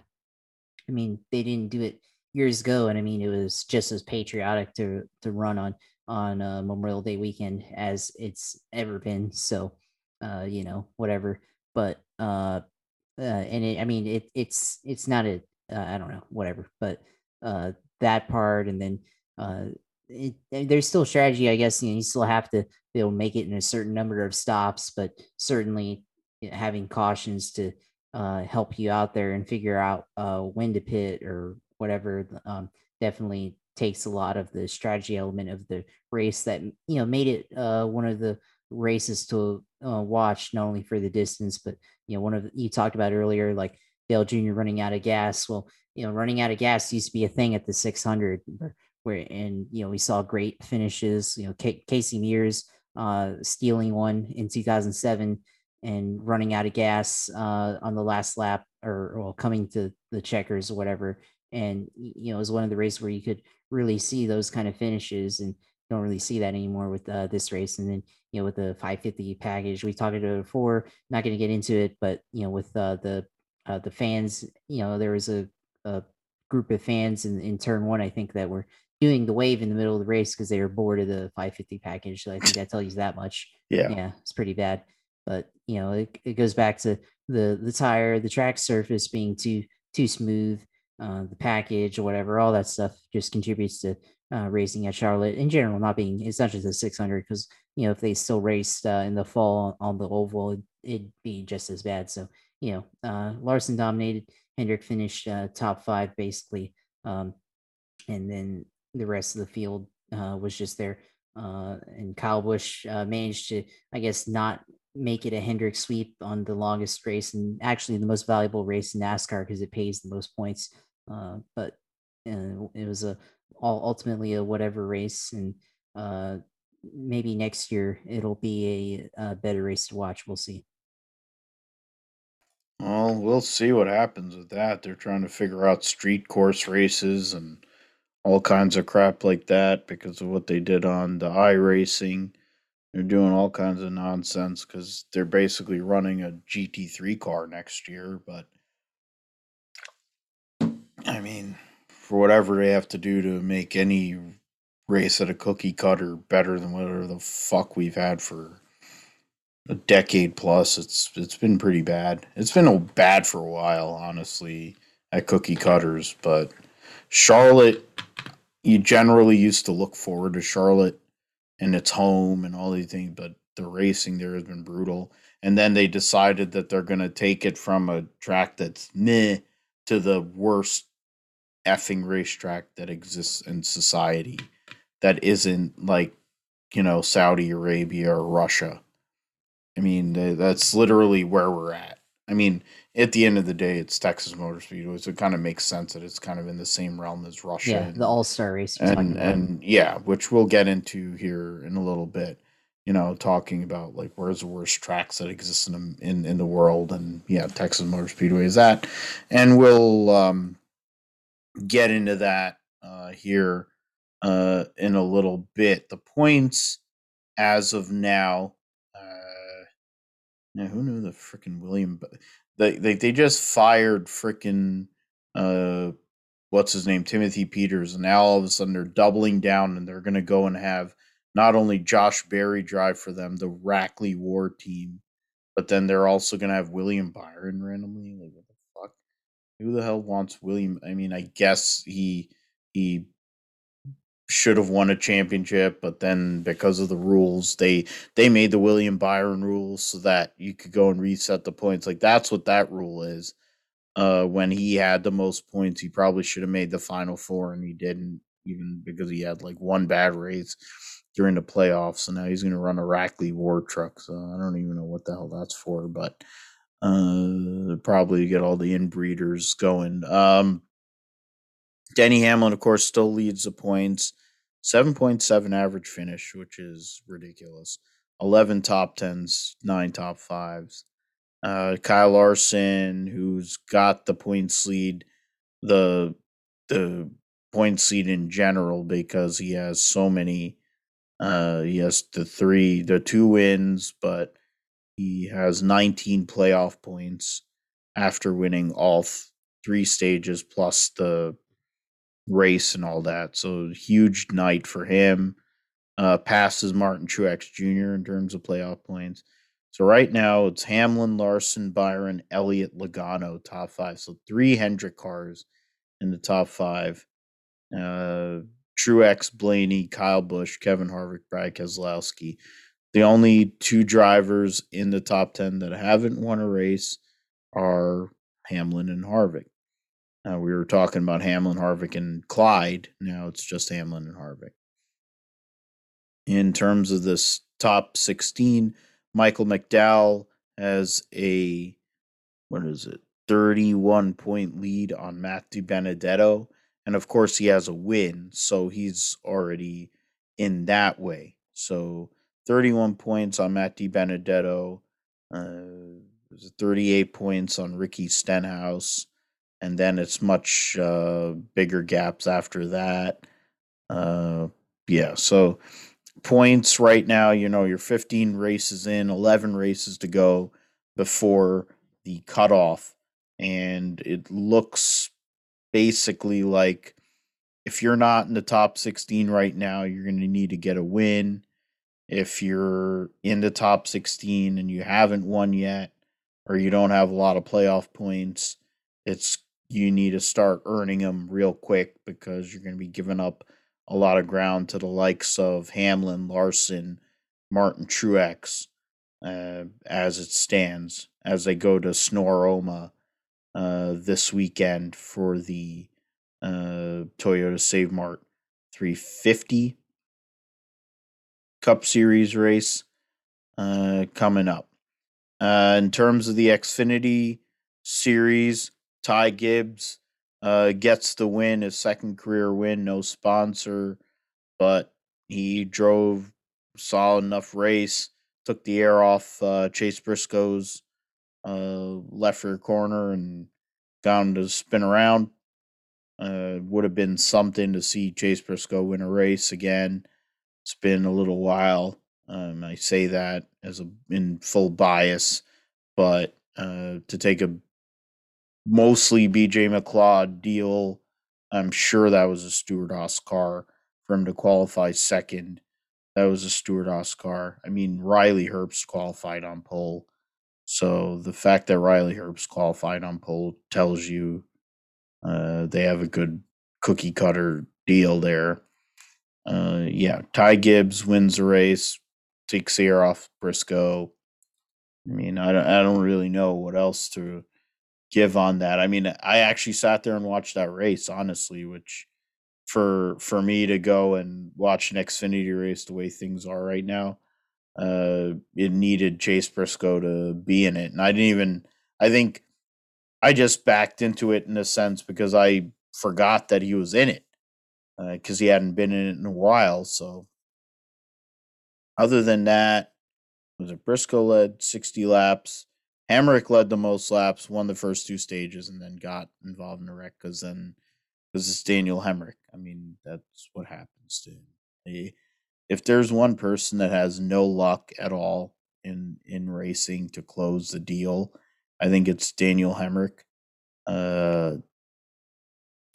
I mean, they didn't do it years ago, and I mean it was just as patriotic to to run on on uh, Memorial Day weekend as it's ever been. So, uh, you know, whatever. But uh, uh and it, I mean it it's it's not a uh, I don't know whatever, but uh that part and then uh it, there's still strategy, I guess. You know, you still have to be able to make it in a certain number of stops, but certainly you know, having cautions to uh, help you out there and figure out uh, when to pit or whatever um, definitely takes a lot of the strategy element of the race that you know made it uh, one of the races to uh, watch not only for the distance but you know one of the, you talked about earlier like Dale Jr. running out of gas well you know running out of gas used to be a thing at the 600 where, and you know we saw great finishes you know K- Casey Mears uh, stealing one in 2007 and running out of gas uh, on the last lap or well coming to the checkers or whatever and you know it was one of the races where you could really see those kind of finishes and don't really see that anymore with uh, this race. And then you know with the 550 package we talked about it before not going to get into it but you know with uh, the uh, the fans you know there was a, a group of fans in, in turn one i think that were doing the wave in the middle of the race because they were bored of the 550 package. So i think that tells you that much. Yeah. Yeah it's pretty bad. But you know it, it goes back to the the tire the track surface being too too smooth uh, the package or whatever, all that stuff just contributes to uh, racing at Charlotte in general, not being it's not just a 600 because you know if they still raced uh, in the fall on the oval, it'd, it'd, be just as bad. So you know, uh, Larson dominated. Hendrick finished uh, top five basically, um, and then the rest of the field was just there. And Kyle Busch managed to, I guess, not make it a Hendrick sweep on the longest race and actually the most valuable race in NASCAR because it pays the most points. Uh, but it was a all ultimately a whatever race, and uh, maybe next year it'll be a, a better race to watch. We'll see. Well, we'll see what happens with that. They're trying to figure out street course races and all kinds of crap like that because of what they did on the i racing. They're doing all kinds of nonsense because they're basically running a GT3 car next year, but I mean, for whatever they have to do to make any race at a cookie cutter better than whatever the fuck we've had for a decade plus, it's it's been pretty bad. It's been bad for a while, honestly, at cookie cutters. But Charlotte, you generally used to look forward to Charlotte and its home and all these things, but the racing there has been brutal. And then they decided that they're going to take it from a track that's meh to the worst effing racetrack that exists in society that isn't like you know Saudi Arabia or Russia. I mean, that's literally where we're at. I mean, at the end of the day, it's Texas Motor Speedway, so it kind of makes sense that it's kind of in the same realm as Russia. Yeah, and, the All Star race. And and yeah, which we'll get into here in a little bit. You know, talking about like where's the worst tracks that exist in in, in the world, and yeah, Texas Motor Speedway is that, and we'll um, get into that uh, here uh, in a little bit. The points as of now, uh, now who knew the freaking William? They, they they just fired freaking uh, what's his name, Timothy Peters, and now all of a sudden they're doubling down and they're going to go and have not only Josh Berry drive for them, the Rackley War team, but then they're also going to have William Byron randomly. Like? Who the hell wants William? I mean, I guess he he should have won a championship, but then because of the rules, they they made the William Byron rules so that you could go and reset the points. Like that's what that rule is. Uh, when he had the most points, he probably should have made the final four, and he didn't, even because he had like one bad race during the playoffs. So now he's going to run a Rackley War truck. So I don't even know what the hell that's for, but uh, probably get all the inbreeders going. Um, Denny Hamlin, of course, still leads the points. 7.7 average finish, which is ridiculous. 11 top tens, nine top fives. Uh, Kyle Larson, who's got the points lead, the the points lead in general because he has so many. Uh, he has the three, the two wins, but he has 19 playoff points after winning all th- three stages plus the race and all that. So huge night for him. Uh, passes Martin Truex Jr. in terms of playoff points. So right now it's Hamlin, Larson, Byron, Elliott, Logano, top five. So three Hendrick cars in the top five. Uh, Truex, Blaney, Kyle Busch, Kevin Harvick, Brad Keselowski. The only two drivers in the top 10 that haven't won a race are Hamlin and Harvick. Uh, we were talking about Hamlin, Harvick, and Clyde. Now it's just Hamlin and Harvick. In terms of this top 16, Michael McDowell has a, what is it, 31 point lead on Matt DiBenedetto. And of course, he has a win. So he's already in that way. So 31 points on Matt DiBenedetto, uh, 38 points on Ricky Stenhouse and then it's much uh, bigger gaps after that. Uh, yeah, so points right now, you know, you're 15 races in, 11 races to go before the cutoff, and it looks basically like if you're not in the top 16 right now, you're going to need to get a win. If you're in the top 16 and you haven't won yet, or you don't have a lot of playoff points, it's you need to start earning them real quick because you're going to be giving up a lot of ground to the likes of Hamlin, Larson, Martin Truex uh, as it stands as they go to Sonoma uh, this weekend for the uh, Toyota Save Mart 350 Cup Series race uh, coming up. Uh, in terms of the Xfinity Series, Ty Gibbs uh, gets the win, his second career win, no sponsor, but he drove solid enough race, took the air off uh, Chase Briscoe's uh, left rear corner and got him to spin around. Uh, would have been something to see Chase Briscoe win a race again. It's been a little while. Um, I say that as a in full bias, but uh, to take a mostly BJ McLeod deal. I'm sure that was a Stewart-Haas car for him to qualify second. That was a Stewart-Haas car. I mean, Riley Herbst qualified on pole. So the fact that Riley Herbst qualified on pole tells you uh, they have a good cookie cutter deal there. Uh, yeah, Ty Gibbs wins the race, takes off Briscoe. I mean, I don't, I don't really know what else to give on that. I mean, I actually sat there and watched that race, honestly, which for for me to go and watch an Xfinity race the way things are right now, uh, it needed Chase Briscoe to be in it, and I didn't even. I think I just backed into it in a sense because I forgot that he was in it because uh, he hadn't been in it in a while. So, other than that, was it Briscoe led sixty laps? Hemric led the most laps, won the first two stages, and then got involved in a wreck because then because it's Daniel Hemric. I mean, that's what happens to him. If there's one person that has no luck at all in in racing to close the deal, I think it's Daniel Hemric. Uh,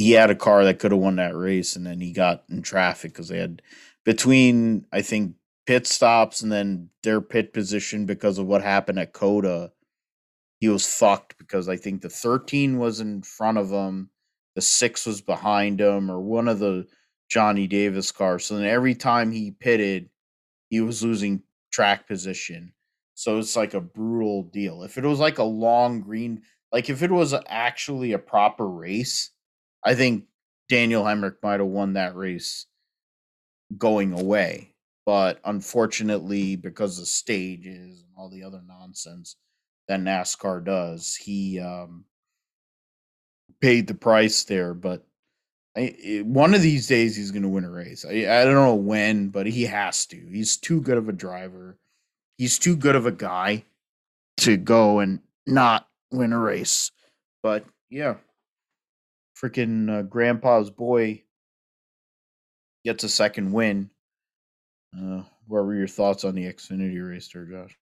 he had a car that could have won that race, and then he got in traffic because they had between I think pit stops and then their pit position because of what happened at COTA. He was fucked because I think the 13 was in front of him, the six was behind him, or one of the Johnny Davis cars. So then every time he pitted, he was losing track position. So it's like a brutal deal. If it was like a long green, like if it was actually a proper race, I think Daniel Hemric might have won that race going away. But unfortunately, because of stages and all the other nonsense that NASCAR does, he um, paid the price there. But I, one of these days, he's going to win a race. I, I don't know when, but he has to. He's too good of a driver. He's too good of a guy to go and not win a race. But yeah, freaking uh, grandpa's boy gets a second win. Uh, what were your thoughts on the Xfinity race there, Josh?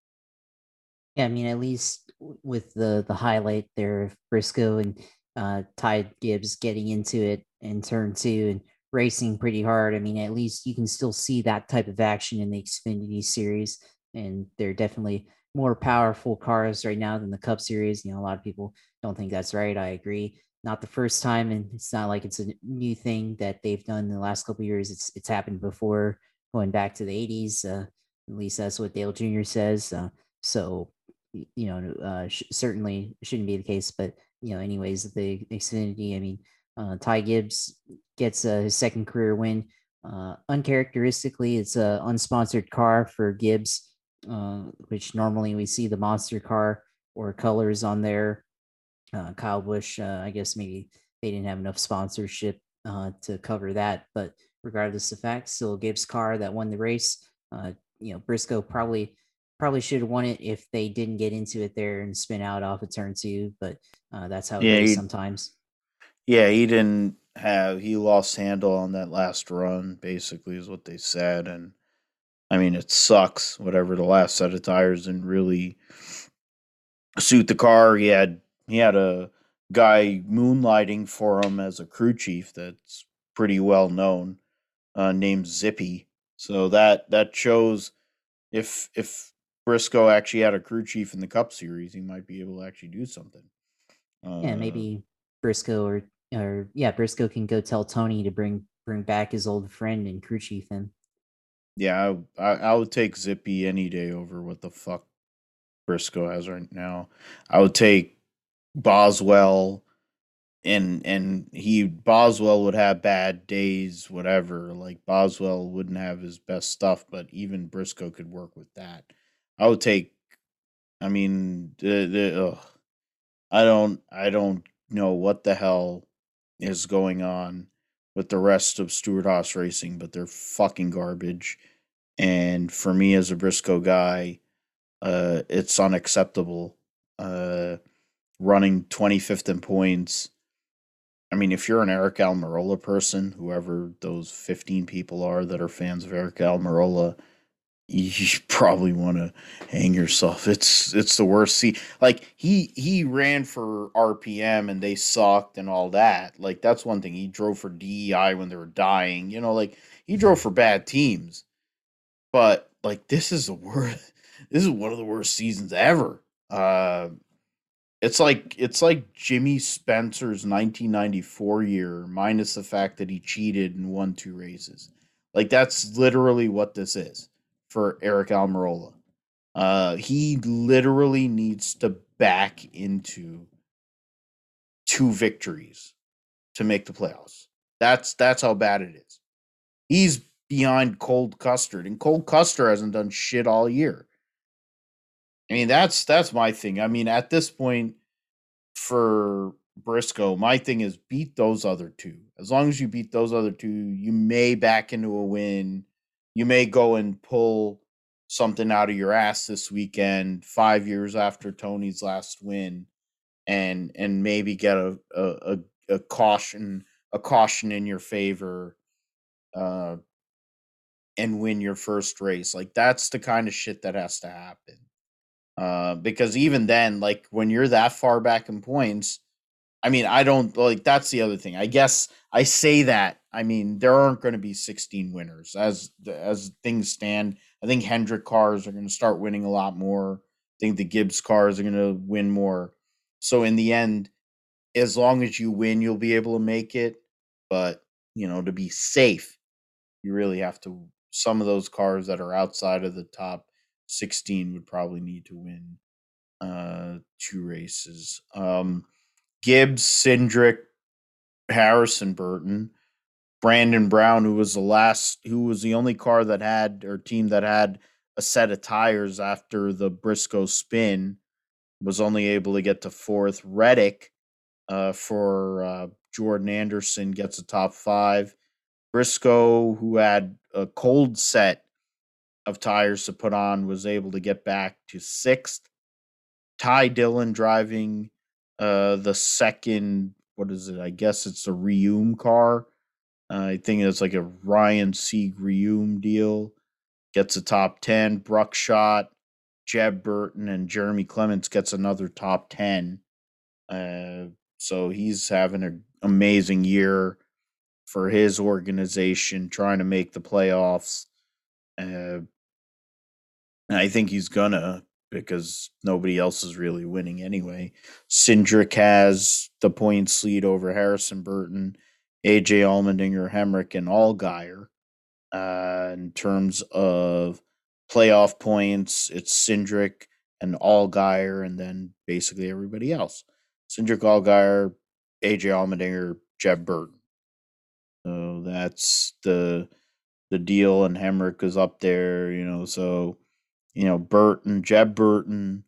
Yeah, I mean, at least with the the highlight there of Briscoe and uh, Ty Gibbs getting into it in turn two and racing pretty hard. I mean, at least you can still see that type of action in the Xfinity series, and they're definitely more powerful cars right now than the Cup Series. You know, a lot of people don't think that's right. I agree. Not the first time, and it's not like it's a new thing that they've done in the last couple years. It's it's happened before, going back to the '80s. Uh, at least that's what Dale Jr. says. Uh, so, you know, uh, sh- certainly shouldn't be the case. But you know, anyways, the Xfinity. I mean, uh, Ty Gibbs gets uh, his second career win. Uh, uncharacteristically, it's a unsponsored car for Gibbs uh, which normally we see the monster car or colors on there. Uh, Kyle Busch, uh, I guess maybe they didn't have enough sponsorship uh, to cover that, but regardless of fact, still Gibbs car that won the race. Uh, you know, Briscoe probably probably should have won it if they didn't get into it there and spin out off of turn two, but uh, that's how it yeah, is sometimes. Yeah, he didn't have he lost handle on that last run, basically, is what they said, and I mean, it sucks. Whatever the last set of tires didn't really suit the car. He had he had a guy moonlighting for him as a crew chief that's pretty well known, uh, named Zippy. So that that shows if if Briscoe actually had a crew chief in the Cup Series, he might be able to actually do something. Uh, yeah, maybe Briscoe or or yeah, Briscoe can go tell Tony to bring bring back his old friend and crew chief in. Yeah, I, I, I would take Zippy any day over what the fuck Briscoe has right now. I would take Boswell and and he Boswell would have bad days, whatever. Like Boswell wouldn't have his best stuff, but even Briscoe could work with that. I would take. I mean, the, the ugh, I don't I don't know what the hell is going on with the rest of Stewart-Haas Racing, but they're fucking garbage. And for me as a Briscoe guy, uh, it's unacceptable. Uh, running 25th in points. I mean, if you're an Eric Almirola person, whoever those 15 people are that are fans of Eric Almirola, you (laughs) probably want to hang yourself. It's it's the worst. See, like he he ran for RPM and they sucked and all that. Like that's one thing. He drove for DEI when they were dying. You know, like he drove for bad teams. But like this is the worst. (laughs) This is one of the worst seasons ever. Uh, it's like it's like Jimmy Spencer's 1994 year minus the fact that he cheated and won two races. Like that's literally what this is for Eric Almirola. Uh, he literally needs to back into two victories to make the playoffs. That's that's how bad it is. He's behind Cole Custer, and Cole Custer hasn't done shit all year. I mean, that's that's my thing. I mean, at this point for Briscoe, my thing is beat those other two. As long as you beat those other two, you may back into a win you may go and pull something out of your ass this weekend, five years after Tony's last win, and and maybe get a a, a, a caution a caution in your favor, uh, and win your first race. Like that's the kind of shit that has to happen. Uh, because even then, like when you're that far back in points, I mean, I don't like that's the other thing. I guess I say that. I mean, there aren't going to be 16 winners as as things stand. I think Hendrick cars are going to start winning a lot more. I think the Gibbs cars are going to win more. So in the end, as long as you win, you'll be able to make it. But you know, to be safe, you really have to. Some of those cars that are outside of the top 16 would probably need to win uh two races. Um Gibbs, Cindric, Harrison Burton, Brandon Brown, who was the last, who was the only car that had or team that had a set of tires after the Briscoe spin, was only able to get to fourth. Reddick uh, for uh, Jordan Anderson gets a top five. Briscoe, who had a cold set of tires to put on, was able to get back to sixth. Ty Dillon driving uh, the second, what is it? I guess it's a Reaume car. Uh, I think it's like a Ryan Sieg Reaume deal. Gets a top 10. Bruckshot, Jeb Burton, and Jeremy Clements gets another top 10. Uh, so he's having an amazing year for his organization, trying to make the playoffs. Uh, I think he's gonna because nobody else is really winning anyway. Cindric has the points lead over Harrison Burton, AJ Allmendinger, Hemric, and Allgaier. Uh, in terms of playoff points, it's Cindric and Allgaier, and then basically everybody else. Cindric Allgaier, AJ Allmendinger, Jeb Burton. So that's the the deal, and Hemric is up there, you know. So you know, Burton, Jeb Burton,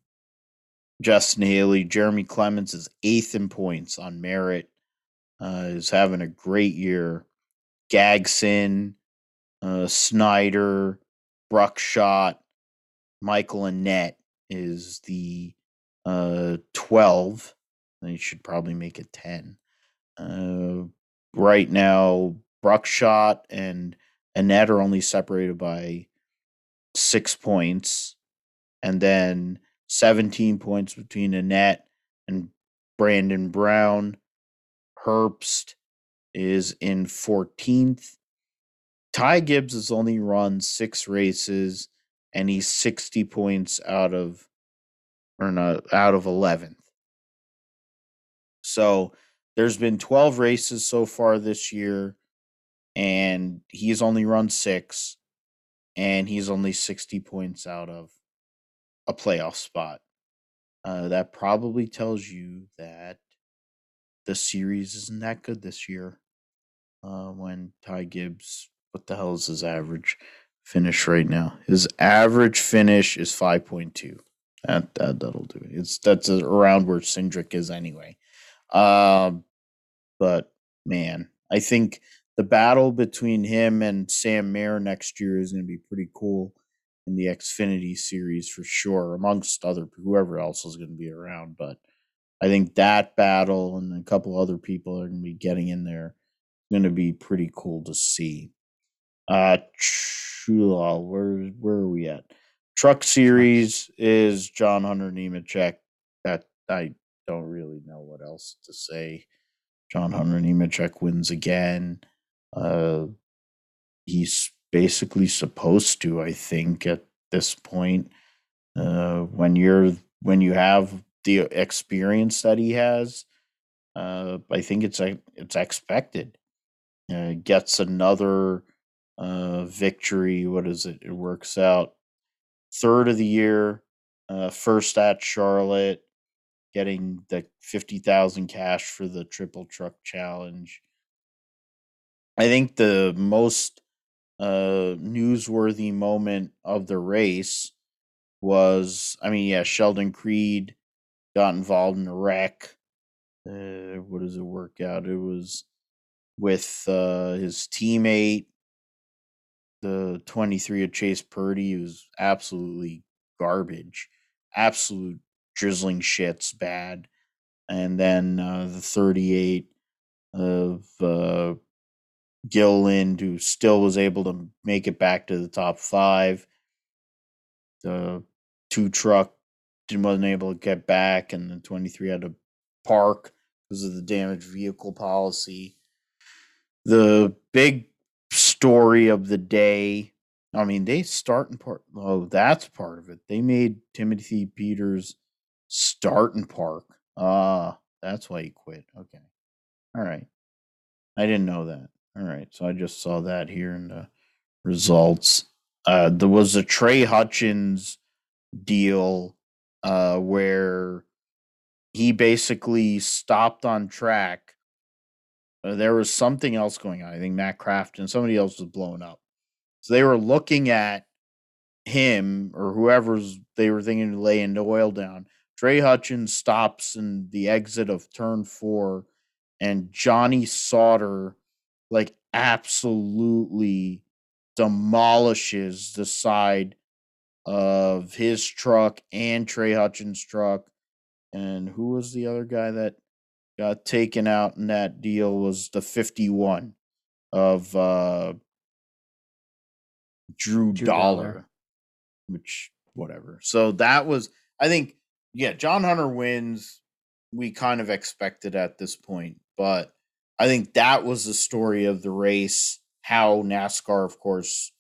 Justin Haley, Jeremy Clements is eighth in points on merit. Uh, is having a great year. Gragson, uh, Snider, Bruckshot, Michael Annett is the uh, 12. They should probably make it 10. Uh, right now, Bruckshot and Annett are only separated by six points, and then 17 points between Annett and Brandon Brown. Herbst is in 14th. Ty Gibbs has only run six races and he's 60 points out of or not out of 11th. So there's been 12 races so far this year and he's only run six and he's only 60 points out of a playoff spot. Uh, that probably tells you that the series isn't that good this year. Uh, when Ty Gibbs, what the hell is his average finish right now? His average finish is 5.2. That, that that'll do it. It's that's around where Cindric is anyway. Um, but man, I think the battle between him and Sam Mayer next year is going to be pretty cool in the Xfinity series for sure, amongst other whoever else is going to be around. But I think that battle and a couple other people are going to be getting in there. Going to be pretty cool to see. Uh, where where are we at? Truck series is John Hunter Nemechek. That I don't really know what else to say. John Hunter Nemechek wins again. Uh, he's basically supposed to, I think, at this point. Uh, when you're when you have the experience that he has, uh, I think it's it's expected. Uh, gets another uh, victory. What is it? It works out third of the year, uh, first at Charlotte, getting the fifty thousand cash for the triple truck challenge. I think the most uh, newsworthy moment of the race was, I mean, yeah, Sheldon Creed got involved in a wreck. Uh, what does it work out? It was with uh, his teammate, the 23 of Chase Purdy, who's absolutely garbage, absolute drizzling shits, bad. And then uh, the 38 of uh, Gilliland, who still was able to make it back to the top five. The two truck wasn't able to get back, and the 23 had to park because of the damaged vehicle policy. The big story of the day. I mean, they start in part. Oh, that's part of it. They made Timothy Peters start in park. Ah, uh, that's why he quit. Okay. All right. I didn't know that. All right. So I just saw that here in the results. Uh, there was a Trey Hutchens deal uh, where he basically stopped on track. Uh, there was something else going on. I think Matt Craft and somebody else was blown up. So they were looking at him or whoever's they were thinking of laying the oil down. Trey Hutchens stops in the exit of turn four, and Johnny Sauter like absolutely demolishes the side of his truck and Trey Hutchens' truck. And who was the other guy that got taken out in that deal was the 51 of uh Drew, Drew Dollar, Dollar, which whatever. So that was I think yeah, John Hunter wins. We kind of expected at this point, but I think that was the story of the race. How NASCAR, of course,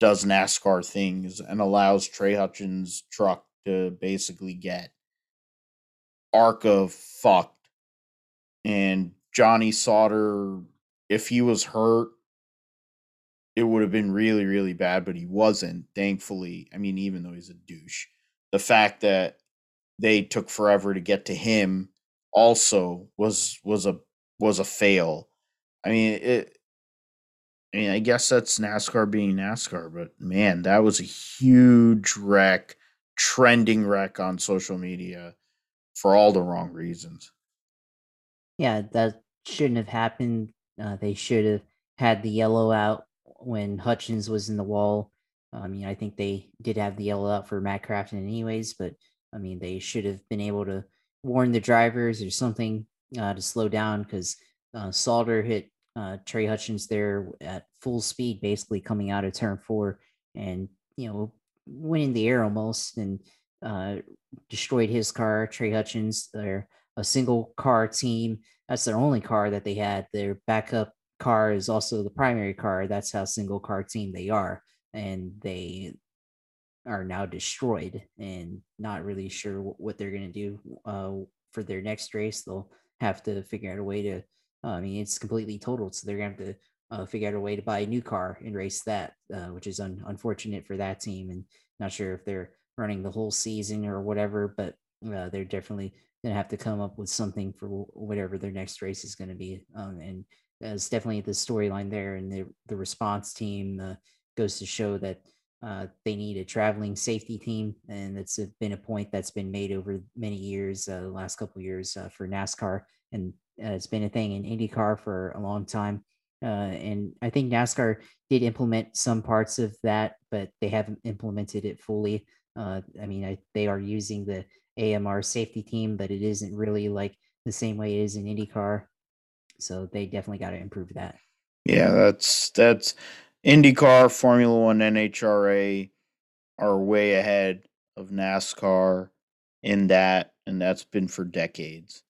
does NASCAR things and allows Trey Hutchens' truck to basically get ARCA fucked. And Johnny Sauter, if he was hurt, it would have been really, really bad, but he wasn't, thankfully. I mean, even though he's a douche. The fact that they took forever to get to him also was was a was a fail. I mean, it I mean, I guess that's NASCAR being NASCAR, but man, that was a huge wreck, trending wreck on social media for all the wrong reasons. Yeah, that shouldn't have happened. Uh, they should have had the yellow out when Hutchens was in the wall. I mean, I think they did have the yellow out for Matt Crafton, anyways, but I mean, they should have been able to warn the drivers or something uh, to slow down because uh, Sauter hit uh, Trey Hutchens there at full speed, basically coming out of turn four and, you know, winning the air almost and uh, destroyed his car. Trey Hutchens, they're a single car team. That's their only car that they had. Their backup car is also the primary car. That's how single car team they are. And they are now destroyed and not really sure what they're going to do uh, for their next race. They'll have to figure out a way to uh, I mean, it's completely totaled, so they're gonna have to uh, figure out a way to buy a new car and race that, uh, which is un- unfortunate for that team. And not sure if they're running the whole season or whatever, but uh, they're definitely gonna have to come up with something for whatever their next race is to be. Um, and it's definitely the storyline there, and the the response team uh, goes to show that. Uh, they need a traveling safety team, and it's been a point that's been made over many years, uh, the last couple years uh, for NASCAR, and uh, it's been a thing in IndyCar for a long time. Uh, and I think NASCAR did implement some parts of that, but they haven't implemented it fully. I mean, I, they are using the AMR safety team, but it isn't really like the same way it is in IndyCar. So they definitely got to improve that. Yeah, that's that's IndyCar, Formula One, NHRA are way ahead of NASCAR in that, and that's been for decades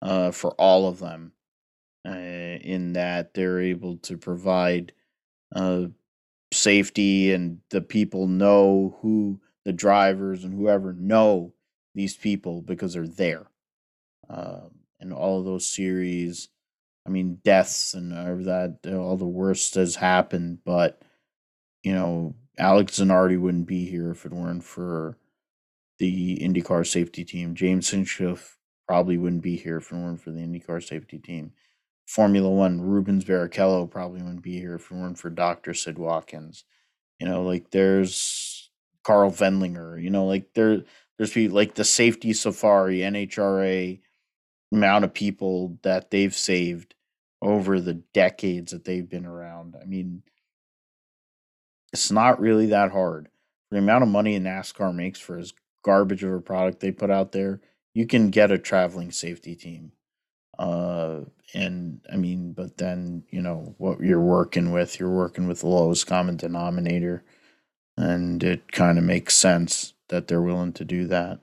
uh, for all of them, uh, in that they're able to provide uh, safety and the people know who the drivers and whoever know these people because they're there. Uh, and all of those series, I mean, deaths and uh, that, uh, all the worst has happened, but you know, Alex Zanardi wouldn't be here if it weren't for the IndyCar safety team. James Hinchcliffe probably wouldn't be here if it weren't for the IndyCar safety team. Formula One, Rubens Barrichello probably wouldn't be here if it weren't for Dr. Sid Watkins. You know, like there's Karl Wendlinger, you know, like there there's people like the safety safari, NHRA amount of people that they've saved over the decades that they've been around. I mean, it's not really that hard. The amount of money NASCAR makes for as garbage of a product they put out there, you can get a traveling safety team. Uh, and I mean, but then you know what you're working with. You're working with the lowest common denominator, and it kind of makes sense that they're willing to do that.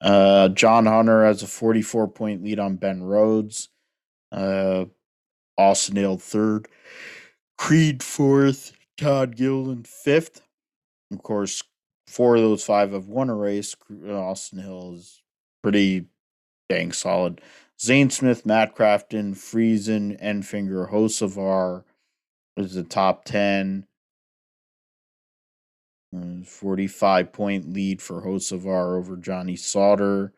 Uh, John Hunter has a 44 point lead on Ben Rhodes. Uh, Austin Hill third. Creed fourth. Todd Gilliland fifth. Of course, four of those five have won a race. Austin Hill is pretty dang solid. Zane Smith, Matt Crafton, Friesen, Enfinger, Hocevar is the top 10. Uh, 45 point lead for Hocevar over Johnny Sauter.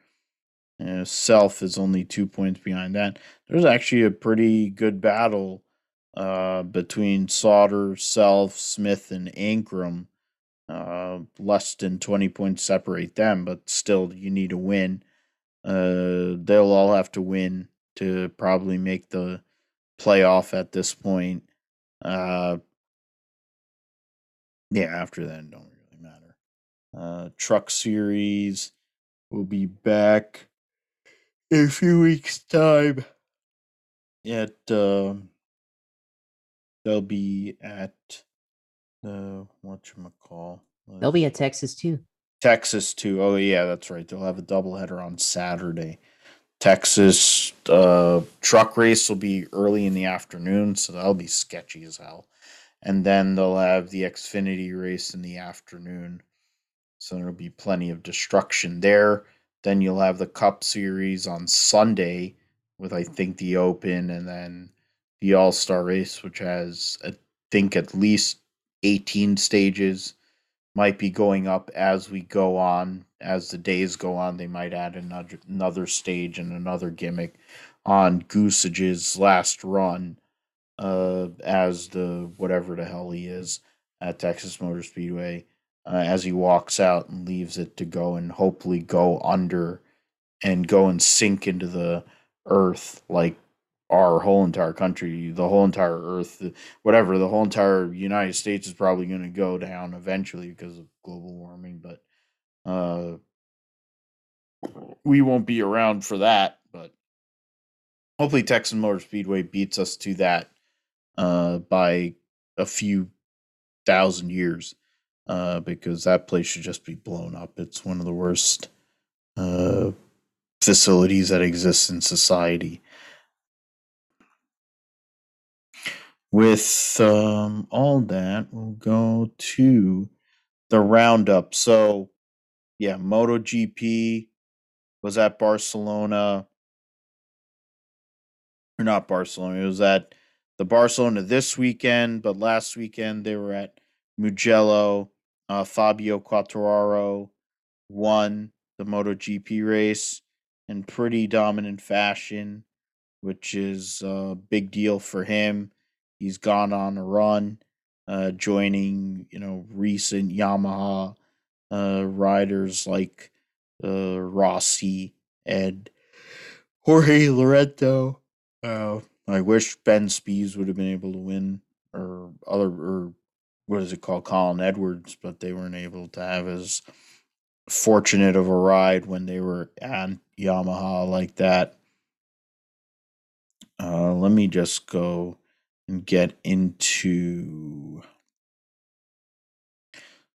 Uh, Self is only two points behind that. There's actually a pretty good battle uh, between Sauter, Self, Smith, and Ankrum. Uh, less than 20 points separate them, but still, you need to win. Uh, they'll all have to win to probably make the playoff at this point. Uh, yeah, after that, don't really matter. Uh, truck series will be back in a few weeks' time. At uh, they'll be at the call. They'll be at Texas too. Texas too. Oh yeah, that's right. They'll have a doubleheader on Saturday. Texas uh, truck race will be early in the afternoon, so that'll be sketchy as hell. And then they'll have the Xfinity race in the afternoon, so there'll be plenty of destruction there. Then you'll have the Cup Series on Sunday with I think the Open, and then the All Star race, which has I think at least eighteen stages. Might be going up as we go on as the days go on they might add another another stage and another gimmick on Gossage's last run uh as the whatever the hell he is at Texas Motor Speedway uh, as he walks out and leaves it to go and hopefully go under and go and sink into the earth like our whole entire country, the whole entire earth, whatever, the whole entire United States is probably going to go down eventually because of global warming, but uh we won't be around for that, but hopefully Texas Motor Speedway beats us to that uh by a few thousand years. Uh because that place should just be blown up. It's one of the worst uh facilities that exist in society. with um, all that, we'll go to the roundup. So, yeah, MotoGP was at Barcelona, or not Barcelona. It was at the Barcelona this weekend, but last weekend they were at Mugello. Uh, Fabio Quartararo won the MotoGP race in pretty dominant fashion, which is a big deal for him. He's gone on a run, uh, joining you know recent Yamaha uh, riders like uh, Rossi and Jorge Lorenzo. Uh, I wish Ben Spies would have been able to win, or other, or what is it called, Colin Edwards, but they weren't able to have as fortunate of a ride when they were at Yamaha like that. Uh, let me just go and get into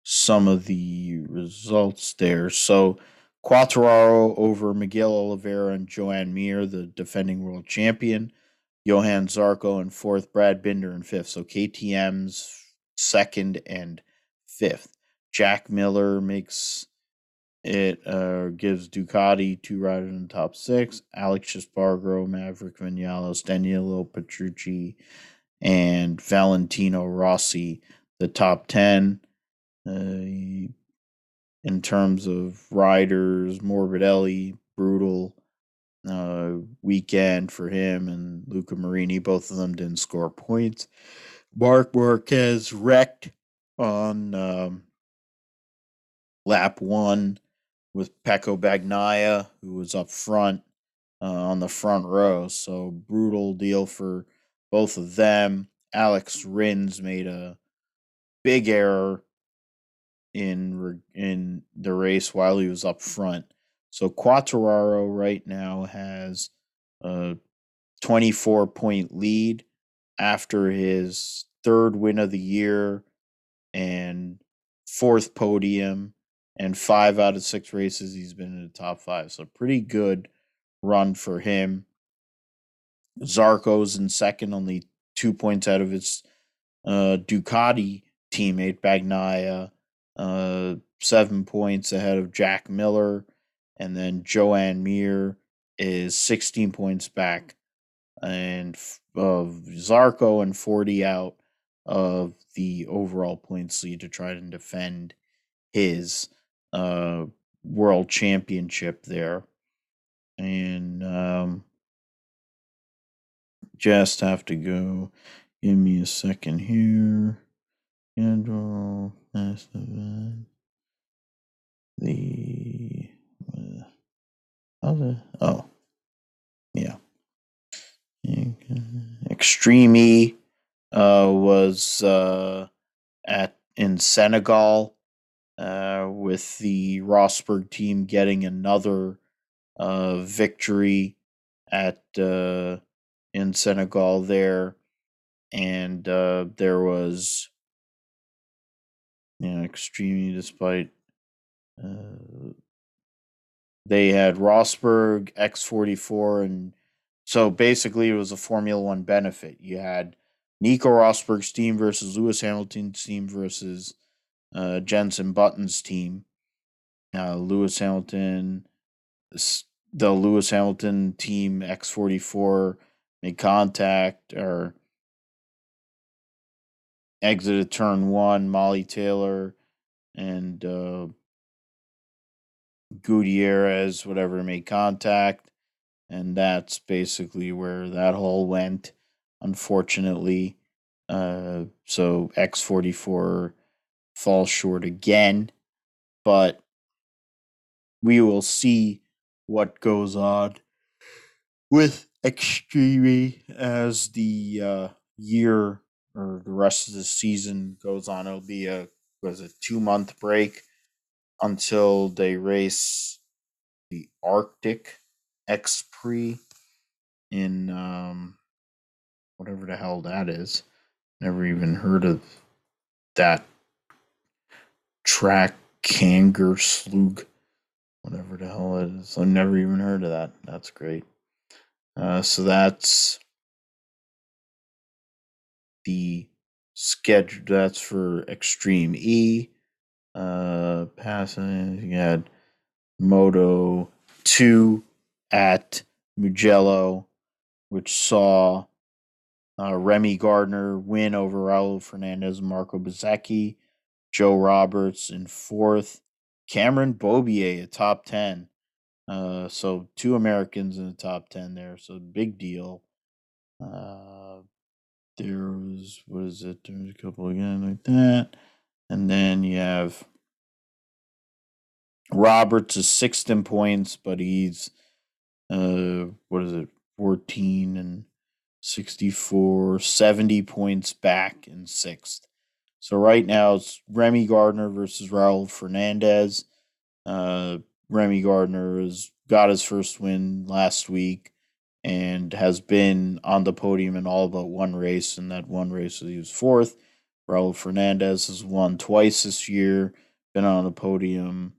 some of the results there. So Quartararo over Miguel Oliveira and Joan Mir, the defending world champion. Johann Zarco in fourth, Brad Binder in fifth. So KTM's second and fifth. Jack Miller makes it uh, gives Ducati two riders in the top six. Alex Espargaro, Maverick Vinales, Danilo Petrucci, and Valentino Rossi, the top 10. Uh, in terms of riders, Morbidelli, brutal uh, weekend for him, and Luca Marini, both of them didn't score points. Marc Marquez wrecked on um, lap one with Pecco Bagnaia, who was up front uh, on the front row. So brutal deal for both of them. Alex Rins made a big error in in the race while he was up front. So Quartararo right now has a 24 point lead after his third win of the year and fourth podium and five out of six races he's been in the top five. So pretty good run for him. Zarco's in second, only two points out of his uh, Ducati teammate Bagnaia, uh, seven points ahead of Jack Miller, and then Joan Mir is 16 points back, and of Zarco and 40 out of the overall points lead to try to defend his uh, world championship there. And um, just have to go. Give me a second here. Event. The uh, other oh. Extreme uh, was uh, at in Senegal uh, with the Rosberg team getting another uh, victory at uh, in Senegal there, and uh, there was you know extremely despite they had Rosberg X44 and so basically it was a Formula 1 benefit. You had Nico Rosberg's team versus Lewis Hamilton's team versus uh, Jenson Button's team. Uh, Lewis Hamilton, the Lewis Hamilton team X44 made contact or exited turn one. Molly Taylor and uh, Gutierrez, whatever, made contact. And that's basically where that hole went, unfortunately. Uh, so X44 falls short again. But we will see what goes on with Extreme as the uh, year or the rest of the season goes on. It'll be a was a two month break until they race the Arctic Prix in um, whatever the hell that is. Never even heard of that track Kangerslug, whatever the hell it is. I've never even heard of that. That's great. Uh, so that's the schedule. That's for Extreme E. Uh, passing. You had Moto 2 at Mugello, which saw uh, Remy Gardner win over Raul Fernandez and Marco Bezzecchi. Joe Roberts in fourth. Cameron Beaubier a top 10. Uh, so two Americans in the top 10 there. So big deal. Uh, there was, what is it? There's a couple again like that. And then you have Roberts is sixth in points, but he's uh what is it, 14 and 64, 70 points back in sixth. So right now it's Remy Gardner versus Raul Fernandez. Uh Remy Gardner has got his first win last week and has been on the podium in all but one race. In that one race, he was fourth. Raul Fernandez has won twice this year, been on the podium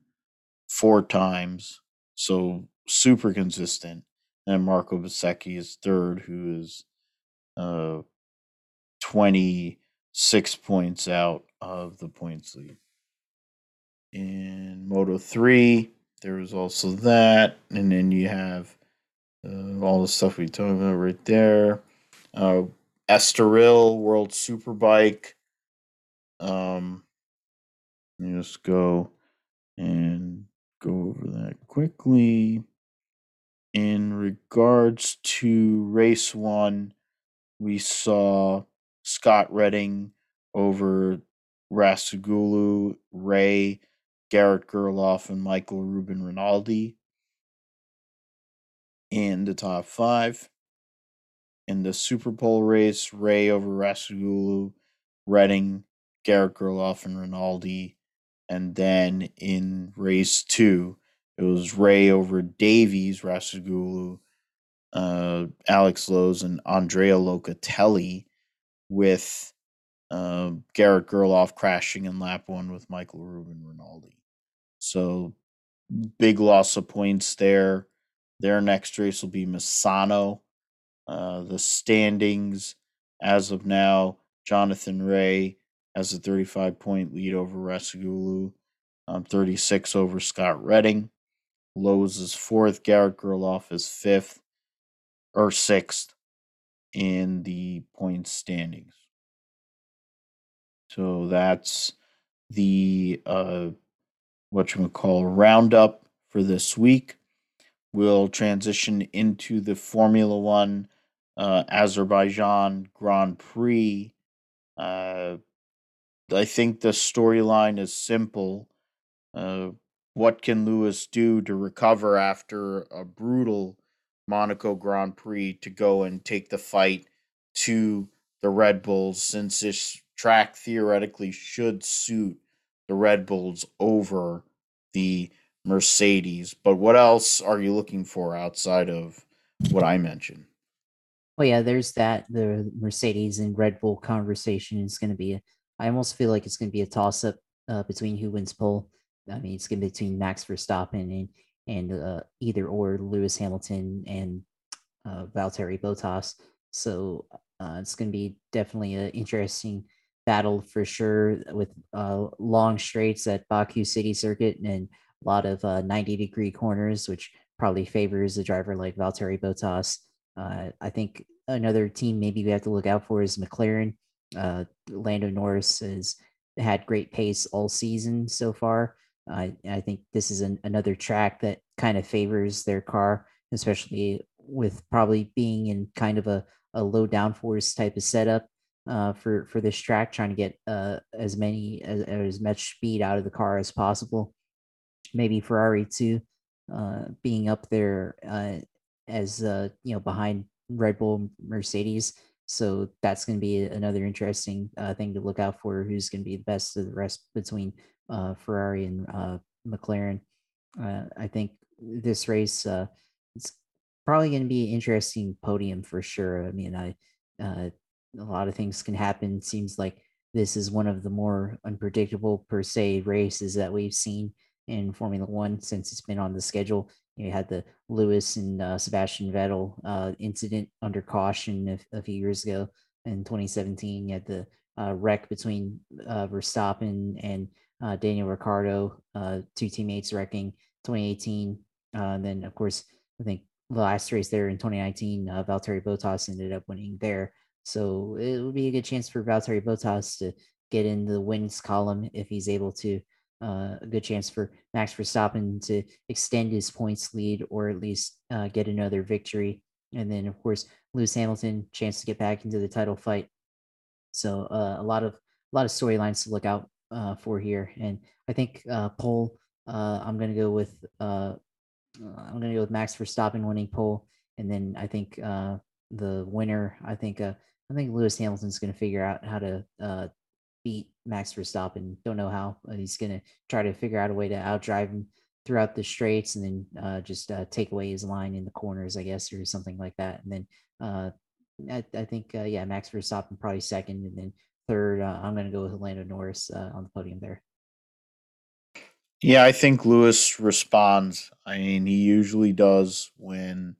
four times, so super consistent. And Marco Bezzecchi is third, who is uh, 26 points out of the points lead. In Moto 3, there was also that. And then you have uh, all the stuff we talked about right there. Uh, Estoril World Superbike um, let me just go and go over that quickly. In regards to race one, we saw Scott Redding over Razgatlioglu, Rea, Garrett Gerloff, and Michael Ruben Rinaldi in the top five. In the Superpole race, Rea over Razgatlioglu, Redding, Garrett Gerloff and Rinaldi. And then in race two, it was Rea over Davies, Rasagulu, uh, Alex Lowes, and Andrea Locatelli, with uh, Garrett Gerloff crashing in lap one with Michael Ruben Rinaldi. So big loss of points there. Their next race will be Misano. Uh, the standings as of now, Jonathan Rea has a 35 point lead over Rasagulu, um, 36 over Scott Redding. Lowe's is fourth. Garrett Gerloff is fifth or sixth in the point standings. So that's the uh, what you would call roundup for this week. We'll transition into the Formula One uh, Azerbaijan Grand Prix. Uh, I think the storyline is simple. Uh, what can Lewis do to recover after a brutal Monaco Grand Prix to go and take the fight to the Red Bulls since this track theoretically should suit the Red Bulls over the Mercedes. But what else are you looking for outside of what I mentioned? Well, yeah, there's that. The Mercedes and Red Bull conversation is going to be. I almost feel like it's going to be a toss up uh, between who wins pole. I mean, it's going to be between Max Verstappen and and uh, either or Lewis Hamilton and uh, Valtteri Bottas. So uh, it's going to be definitely an interesting battle for sure with uh, long straights at Baku City Circuit and a lot of uh, 90 degree corners, which probably favors a driver like Valtteri Bottas. Uh, I think another team maybe we have to look out for is McLaren. Uh, Lando Norris has had great pace all season so far. I I think this is an, another track that kind of favors their car, especially with probably being in kind of a, a low downforce type of setup uh, for for this track, trying to get uh, as many as, as much speed out of the car as possible. Maybe Ferrari too, uh, being up there uh, as uh, you know behind Red Bull, Mercedes. So that's going to be another interesting uh, thing to look out for. Who's going to be the best of the rest between uh, Ferrari and uh, McLaren? Uh, I think this race uh, it's probably going to be an interesting podium for sure. I mean, I uh, a lot of things can happen. Seems like this is one of the more unpredictable per se races that we've seen in Formula One since it's been on the schedule. You had the Lewis and uh, Sebastian Vettel uh, incident under caution a, a, few years ago in 2017. You had the uh, wreck between uh, Verstappen and uh, Daniel Ricciardo, uh, two teammates wrecking 2018. and then, of course, I think the last race there in 2019, uh, Valtteri Bottas ended up winning there. So it would be a good chance for Valtteri Bottas to get in the wins column if he's able to uh, a good chance for Max Verstappen to extend his points lead or at least uh, get another victory. And then, of course, Lewis Hamilton chance to get back into the title fight. So uh, a lot of a lot of storylines to look out uh, for here. And I think uh, pole, uh, I'm to go with uh, I'm going to go with Max Verstappen winning pole, and then I think uh, the winner. I think uh, I think Lewis Hamilton's to figure out how to beat Max Verstappen. Don't know how. he's to try to figure out a way to outdrive him throughout the straights and then uh, just uh, take away his line in the corners, I guess, or something like that. And then uh, I, I, think, uh, yeah, Max Verstappen probably second. And then third, uh, I'm going to go with Lando Norris uh, on the podium there. Yeah, I think Lewis responds. I mean, he usually does when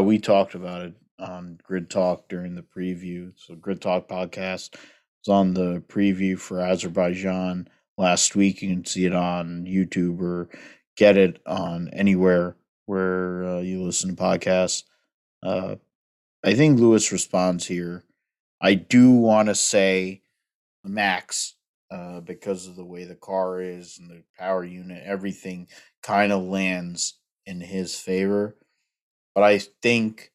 we talked about it on Grid Talk during the preview. So, Grid Talk podcast was on the preview for Azerbaijan last week. You can see it on YouTube or get it on anywhere where uh, you listen to podcasts. Uh, I think Lewis responds here. I do want to say Max uh, because of the way the car is and the power unit, everything kind of lands in his favor. But I think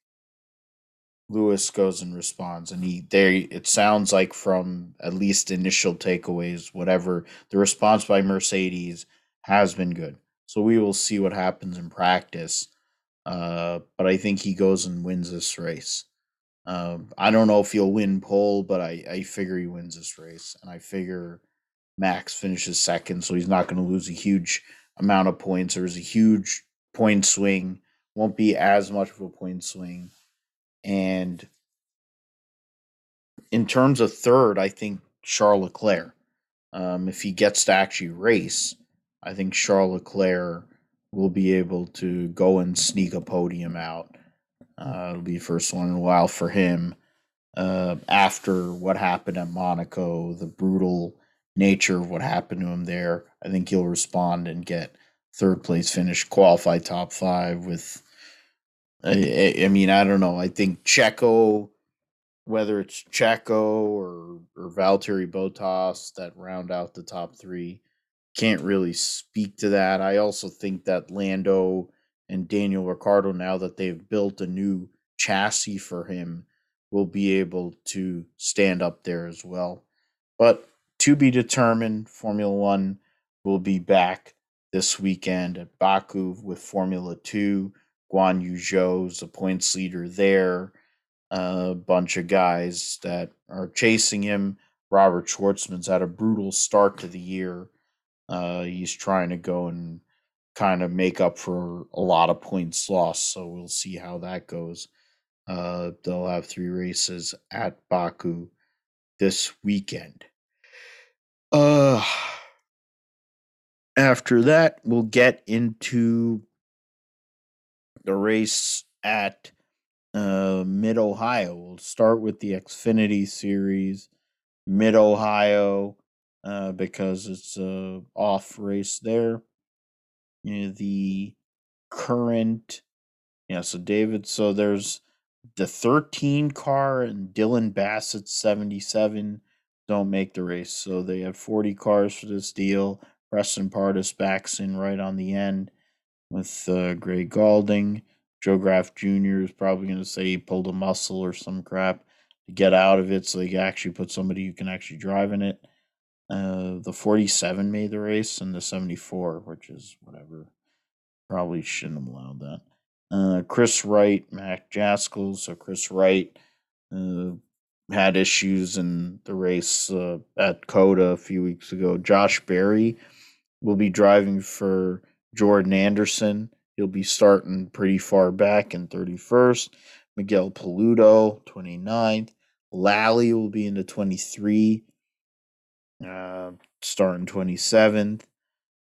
Lewis goes and responds, and he there. It sounds like from at least initial takeaways, whatever the response by Mercedes has been good. So we will see what happens in practice. Uh, but I think he goes and wins this race. Um, I don't know if he'll win pole, but I, I figure he wins this race, and I figure Max finishes second, so he's not going to lose a huge amount of points. There's a huge point swing. Won't be as much of a point swing and in terms of third, I think Charles Leclerc, um, if he gets to actually race, I think Charles Leclerc will be able to go and sneak a podium out. Uh, it'll be first one in a while for him. Uh, after what happened at Monaco, the brutal nature of what happened to him there, I think he'll respond and get third place finish, qualify top five with. I, I mean, I don't know. I think Checo, whether it's Checo or or Valtteri Bottas that round out the top three, can't really speak to that. I also think that Lando and Daniel Ricciardo, now that they've built a new chassis for him, will be able to stand up there as well. But to be determined, Formula One will be back this weekend at Baku with Formula Two. Guan Yu Zhou's the points leader there. A bunch of guys that are chasing him. Robert Shwartzman's had a brutal start to the year. Uh, he's trying to go and kind of make up for a lot of points lost. So we'll see how that goes. Uh, they'll have three races at Baku this weekend. Uh, after that, we'll get into the race at uh, Mid Ohio. We'll start with the Xfinity Series, Mid Ohio, uh, because it's a off race there. You know, the current, yeah. So David, so there's the 13 car and Dylan Bassett 77 don't make the race. So they have 40 cars for this deal. Preston Pardus backs in right on the end with uh, Gray Gaulding. Joe Graf Jr. is probably going to say he pulled a muscle or some crap to get out of it so they actually put somebody who can actually drive in it. Uh, the 47 made the race and the 74, which is whatever. Probably shouldn't have allowed that. Uh, Chris Wright, Mac Jaskol. So Chris Wright uh, had issues in the race uh, at COTA a few weeks ago. Josh Berry will be driving for Jordan Anderson. He'll be starting pretty far back in 31st. Miguel Paludo, 29th. Lally will be in the 23, uh, starting 27th.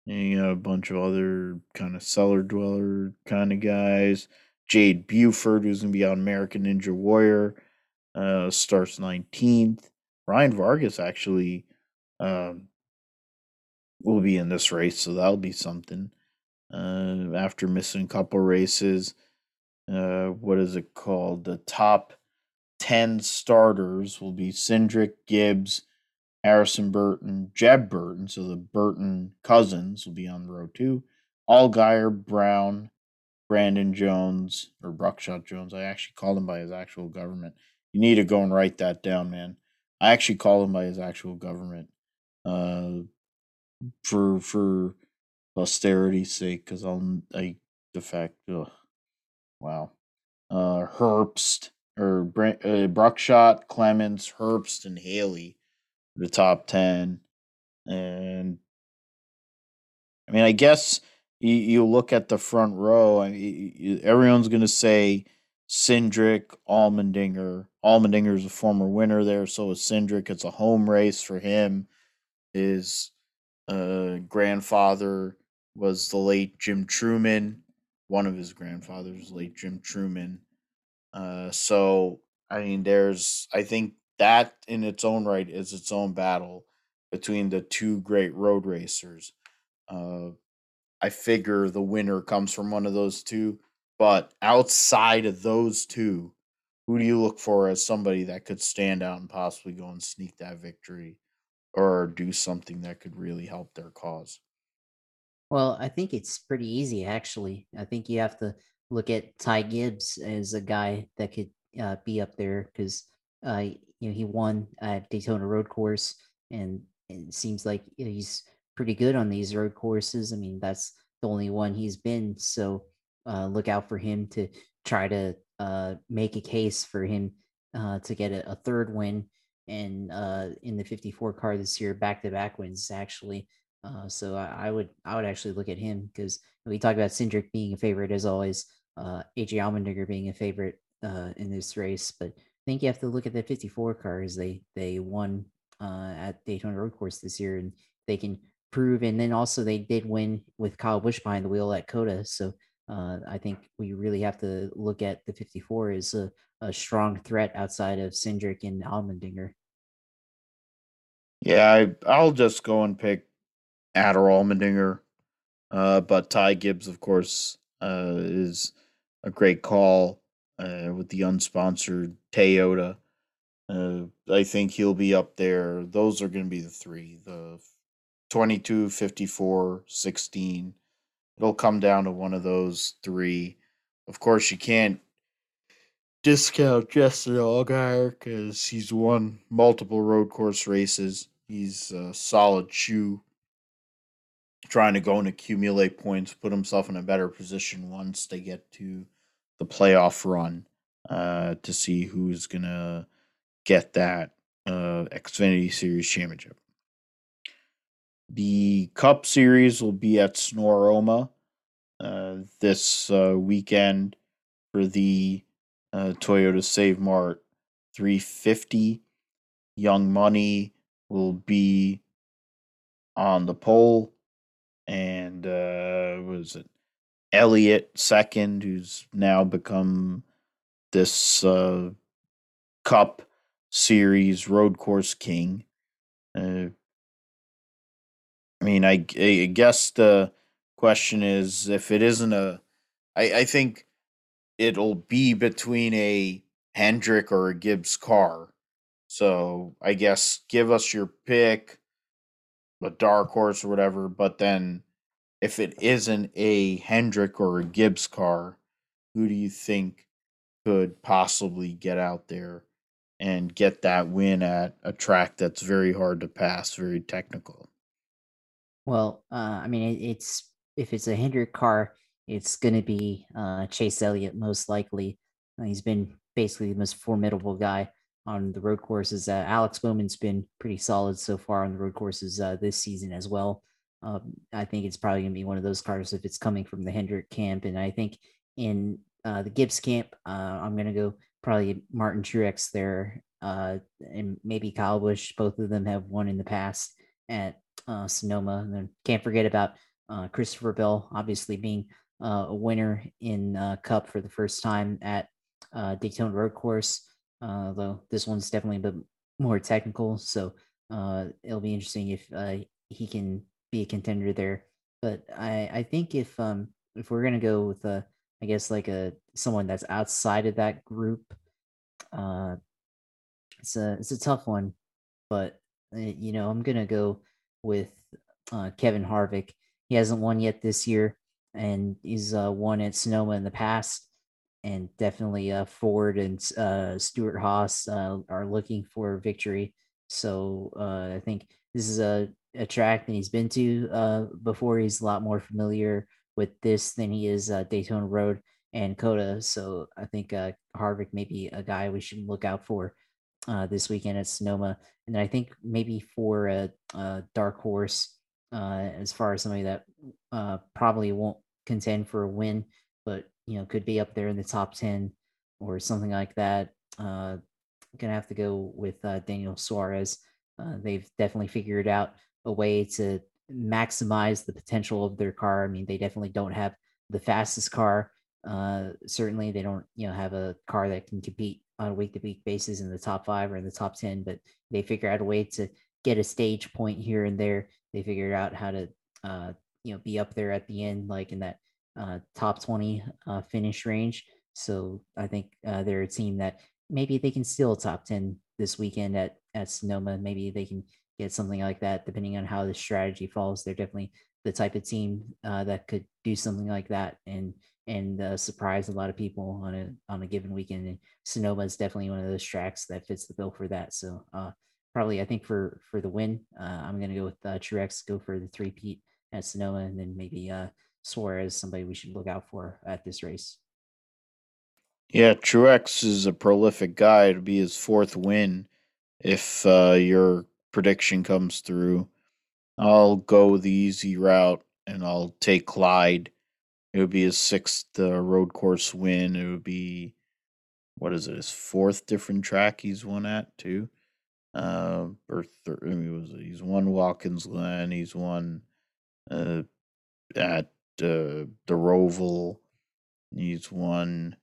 And you got a bunch of other kind of cellar dweller kind of guys. Jade Buford, who's going to be on American Ninja Warrior, uh, starts 19th. Ryan Vargas actually um, will be in this race, so that'll be something. Uh, after missing a couple races, uh, what is it called? The top 10 starters will be Cindric, Gibbs, Harrison Burton, Jeb Burton, so the Burton cousins will be on row two. Allgaier, Brown, Brandon Jones, or Buckshot Jones. I actually called him by his actual government. You need to go and write that down, man. I actually call him by his actual government. Uh, for for posterity's sake, because I'll I defect. Ugh. Wow. Uh, Herbst or Brent, uh, Buckshot, Clements, Herbst, and Haley the top 10 and i mean i guess you, you look at the front row I mean, everyone's going to say Cindric, Allmendinger. Allmendinger is a former winner there, so is Cindric. It's a home race for him. His uh, grandfather was the late Jim Trueman. One of his grandfathers, late Jim Trueman. Uh, so I mean, there's I think that in its own right is its own battle between the two great road racers. Uh, I figure the winner comes from one of those two, but outside of those two, who do you look for as somebody that could stand out and possibly go and sneak that victory or do something that could really help their cause? Well, I think it's pretty easy, actually. I think you have to look at Ty Gibbs as a guy that could uh, be up there because uh, you know he won at Daytona Road Course, and it seems like he's pretty good on these road courses. I mean, that's the only one he's been. So uh, look out for him to try to uh, make a case for him uh, to get a, a third win and uh, in the 54 car this year, back to back wins actually. Uh, so I, I, would I would actually look at him because we talk about Cindric being a favorite as always, uh, AJ Allmendinger being a favorite uh, in this race, but think you have to look at the 54 cars. They they won uh, at Daytona Road Course this year, and they can prove. And then also they did win with Kyle Busch behind the wheel at COTA, So uh, I think we really have to look at the 54 as a, a strong threat outside of Cindric and Allmendinger. Yeah, I, I'll just go and pick Adder Allmendinger. Uh, but Ty Gibbs, of course, uh, is a great call uh, with the unsponsored Toyota. Uh, I think he'll be up there. Those are going to be the three the 22, 54, 16. It'll come down to one of those three. Of course, you can't discount Justin Allgaier because he's won multiple road course races. He's a solid shoe trying to go and accumulate points, put himself in a better position once they get to the playoff run uh, to see who's to get that uh, Xfinity Series championship. The Cup Series will be at Snoqualmie uh, this uh, weekend for the uh, Toyota Save Mart 350. Young Money will be on the pole, and uh, was it Elliott second, who's now become this uh, Cup Series road course king. Uh, I mean, I, I guess the question is if it isn't a, I, I think it'll be between a Hendrick or a Gibbs car. So I guess give us your pick, a dark horse or whatever. But then if it isn't a Hendrick or a Gibbs car, who do you think could possibly get out there and get that win at a track that's very hard to pass, very technical? Well, uh, I mean, it, it's if it's a Hendrick car, it's going to be uh, Chase Elliott most likely. Uh, he's been basically the most formidable guy on the road courses. Uh, Alex Bowman's been pretty solid so far on the road courses uh, this season as well. Um, I think it's probably going to be one of those cars if it's coming from the Hendrick camp. And I think in uh, the Gibbs camp, uh, I'm going to go probably Martin Truex there uh, and maybe Kyle Busch. Both of them have won in the past at uh, Sonoma. And then can't forget about uh, Christopher Bell, obviously being uh, a winner in Cup for the first time at Daytona Road Course. Though this one's definitely a bit more technical, so it'll be interesting if he can be a contender there. But I, I think if um, if we're gonna go with a, I guess like a someone that's outside of that group, uh, it's a it's a tough one. But uh, you know, I'm gonna go with uh, Kevin Harvick. He hasn't won yet this year, and he's uh, won at Sonoma in the past. And definitely, uh, Ford and uh, Stewart-Haas uh, are looking for victory. So uh, I think this is a, a track that he's been to uh, before. He's a lot more familiar with this than he is uh, Daytona Road and COTA. So I think uh, Harvick may be a guy we should look out for uh, this weekend at Sonoma. And I think maybe for a, a dark horse, uh, as far as somebody that uh, probably won't contend for a win, but you know could be up there in the top ten or something like that. Uh, gonna have to go with uh, Daniel Suarez. Uh, they've definitely figured out a way to maximize the potential of their car. I mean, they definitely don't have the fastest car. Uh, certainly, they don't you know have a car that can compete on a week to week basis in the top five or in the top ten, but they figure out a way to get a stage point here and there they figure out how to uh, you know be up there at the end, like in that uh, top twenty uh, finish range. So I think uh, they're a team that maybe they can steal top ten this weekend at at Sonoma. Maybe they can get something like that, depending on how the strategy falls. They're definitely the type of team uh, that could do something like that and and uh, surprise a lot of people on a on a given weekend. And Sonoma is definitely one of those tracks that fits the bill for that. So uh, probably I think for for the win, uh, I'm gonna go with uh, Truex. Go for the three Pete at Sonoma, and then maybe uh, Suarez, somebody we should look out for at this race. Yeah, Truex is a prolific guy. It'll be his fourth win if uh, your prediction comes through. I'll go the easy route and I'll take Clyde. It would be his sixth uh, road course win. It would be what is it? His fourth different track he's won at too. uh, or th- I mean, was he's won Watkins Glen. He's won uh, at uh, the Roval. He's won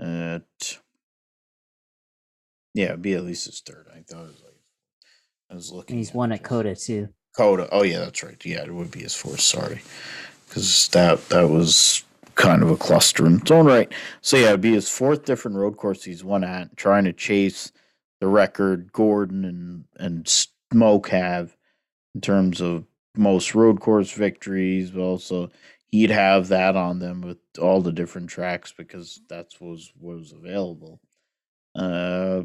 at yeah, it'd be at least his third. I thought it was like I was looking. And he's won at COTA too. COTA. Oh yeah, that's right. Yeah, it would be his fourth. Sorry, because that that was kind of a cluster in its own right. So yeah, it'd be his fourth different road course he's won at, trying to chase the record Gordon and and Smoke have in terms of most road course victories, but also he'd have that on them with all the different tracks because that's was what was available. Uh,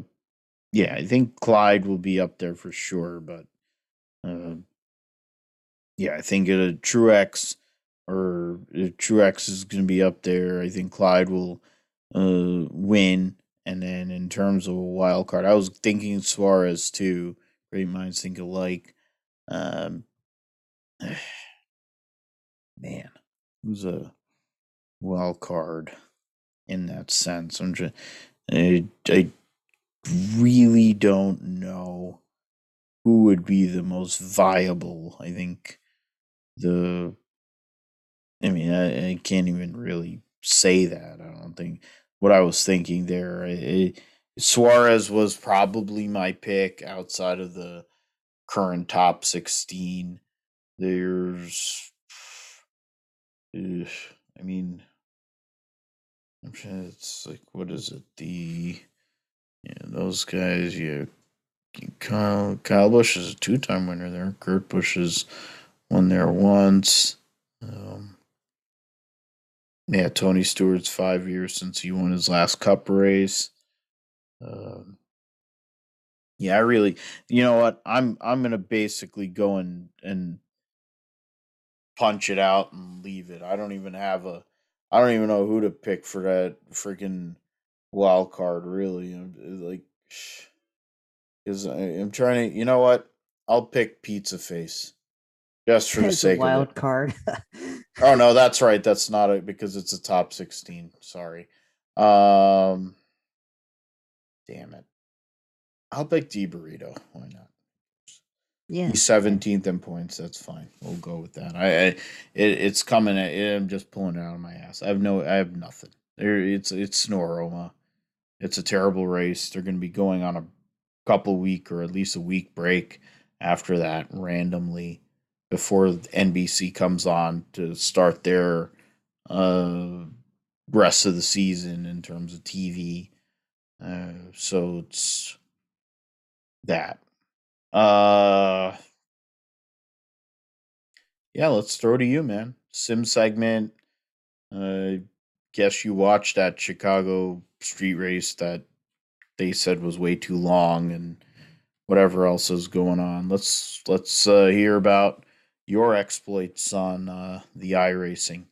yeah, I think Clyde will be up there for sure, but uh, yeah, I think a Truex or Truex is going to be up there. I think Clyde will uh, win, and then in terms of a wild card, I was thinking Suarez too. Great minds think alike. Um, (sighs) man, who's a wild card in that sense? I'm just, I, I really don't know who would be the most viable. I think the, I mean, I, I can't even really say that. I don't think what I was thinking there. It, Suarez was probably my pick outside of the current top 16. There's, I mean, I'm sure it's like, what is it? The, yeah, those guys, yeah. Kyle, Kyle Busch is a two time winner there. Kurt Busch has won there once. Um, yeah, Tony Stewart's five years since he won his last cup race. Um, yeah, I really, you know what? I'm I'm gonna basically go and and punch it out and leave it. I don't even have a, I don't even know who to pick for that freaking wild card. Really, I'm uh, like, because I'm trying to. You know what? I'll pick Pizza Face, just for the sake of wild card. (laughs) Oh no, that's right. That's not it because it's a top sixteen. Sorry. Um damn it. I'll pick D burrito. Why not? yeah. He's seventeenth in points. That's fine. We'll go with that. I, I it, it's coming. At, I'm just pulling it out of my ass. I have no. I have nothing. It's it's Snoroma. It's a terrible race. They're going to be going on a couple week or at least a week break after that randomly before NBC comes on to start their uh rest of the season in terms of TV. Uh, so it's that. Uh yeah, let's throw to you, man. Sim segment. Uh guess you watched that Chicago street race that they said was way too long and whatever else is going on. Let's let's uh, hear about your exploits on uh, the iRacing.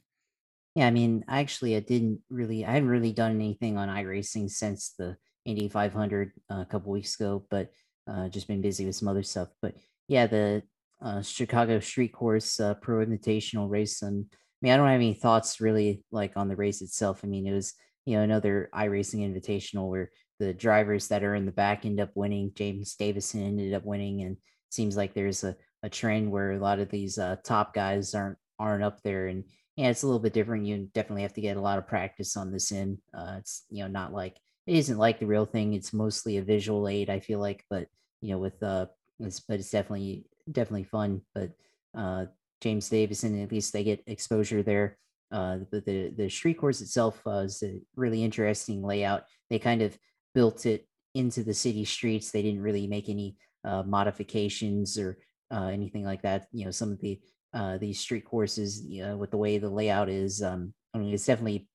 Yeah, I mean, actually, I didn't really, I hadn't really done anything on iRacing since the Indy 500 uh, a couple weeks ago, but uh, just been busy with some other stuff. But yeah, the uh, Chicago Street Course uh, Pro Invitational race, and I mean, I don't have any thoughts really like on the race itself. I mean, it was you know another iRacing Invitational where the drivers that are in the back end up winning. James Davison ended up winning, and seems like there's a, a trend where a lot of these uh, top guys aren't aren't up there and yeah, it's a little bit different. You definitely have to get a lot of practice on this end. Uh, it's you know not like it isn't like the real thing. It's mostly a visual aid, I feel like, but you know with uh, it's, but it's definitely definitely fun. But uh, James Davison, at least they get exposure there. Uh, but the the street course itself uh, is a really interesting layout. They kind of built it into the city streets. They didn't really make any uh, modifications or uh, anything like that. You know, some of the uh, these street courses, you know, with the way the layout is. Um, I mean, it's definitely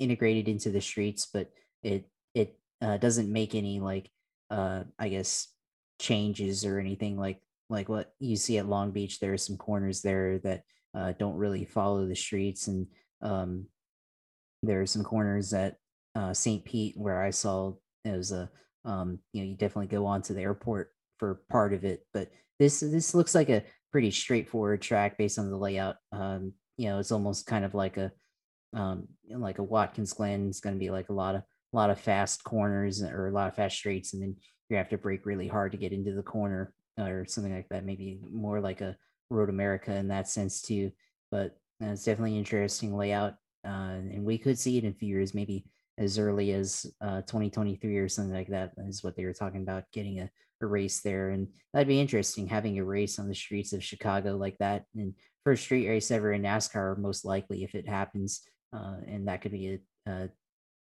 integrated into the streets, but it it uh, doesn't make any like uh, I guess changes or anything like like what you see at Long Beach. There are some corners there that uh, don't really follow the streets, and um, there are some corners at uh, St. Pete where I saw it was a um, you know you definitely go on to the airport for part of it, but this this looks like a pretty straightforward track based on the layout. Um, you know, it's almost kind of like a um, like a Watkins Glen. It's going to be like a lot of a lot of fast corners or a lot of fast straights, and then you have to brake really hard to get into the corner or something like that. Maybe more like a Road America in that sense too. But uh, it's definitely interesting layout, uh, and we could see it in a few years, maybe as early as uh, 2023 or something like that. Is what they were talking about getting a, a race there, and that'd be interesting having a race on the streets of Chicago like that, and first street race ever in NASCAR, most likely if it happens, uh, and that could be a, a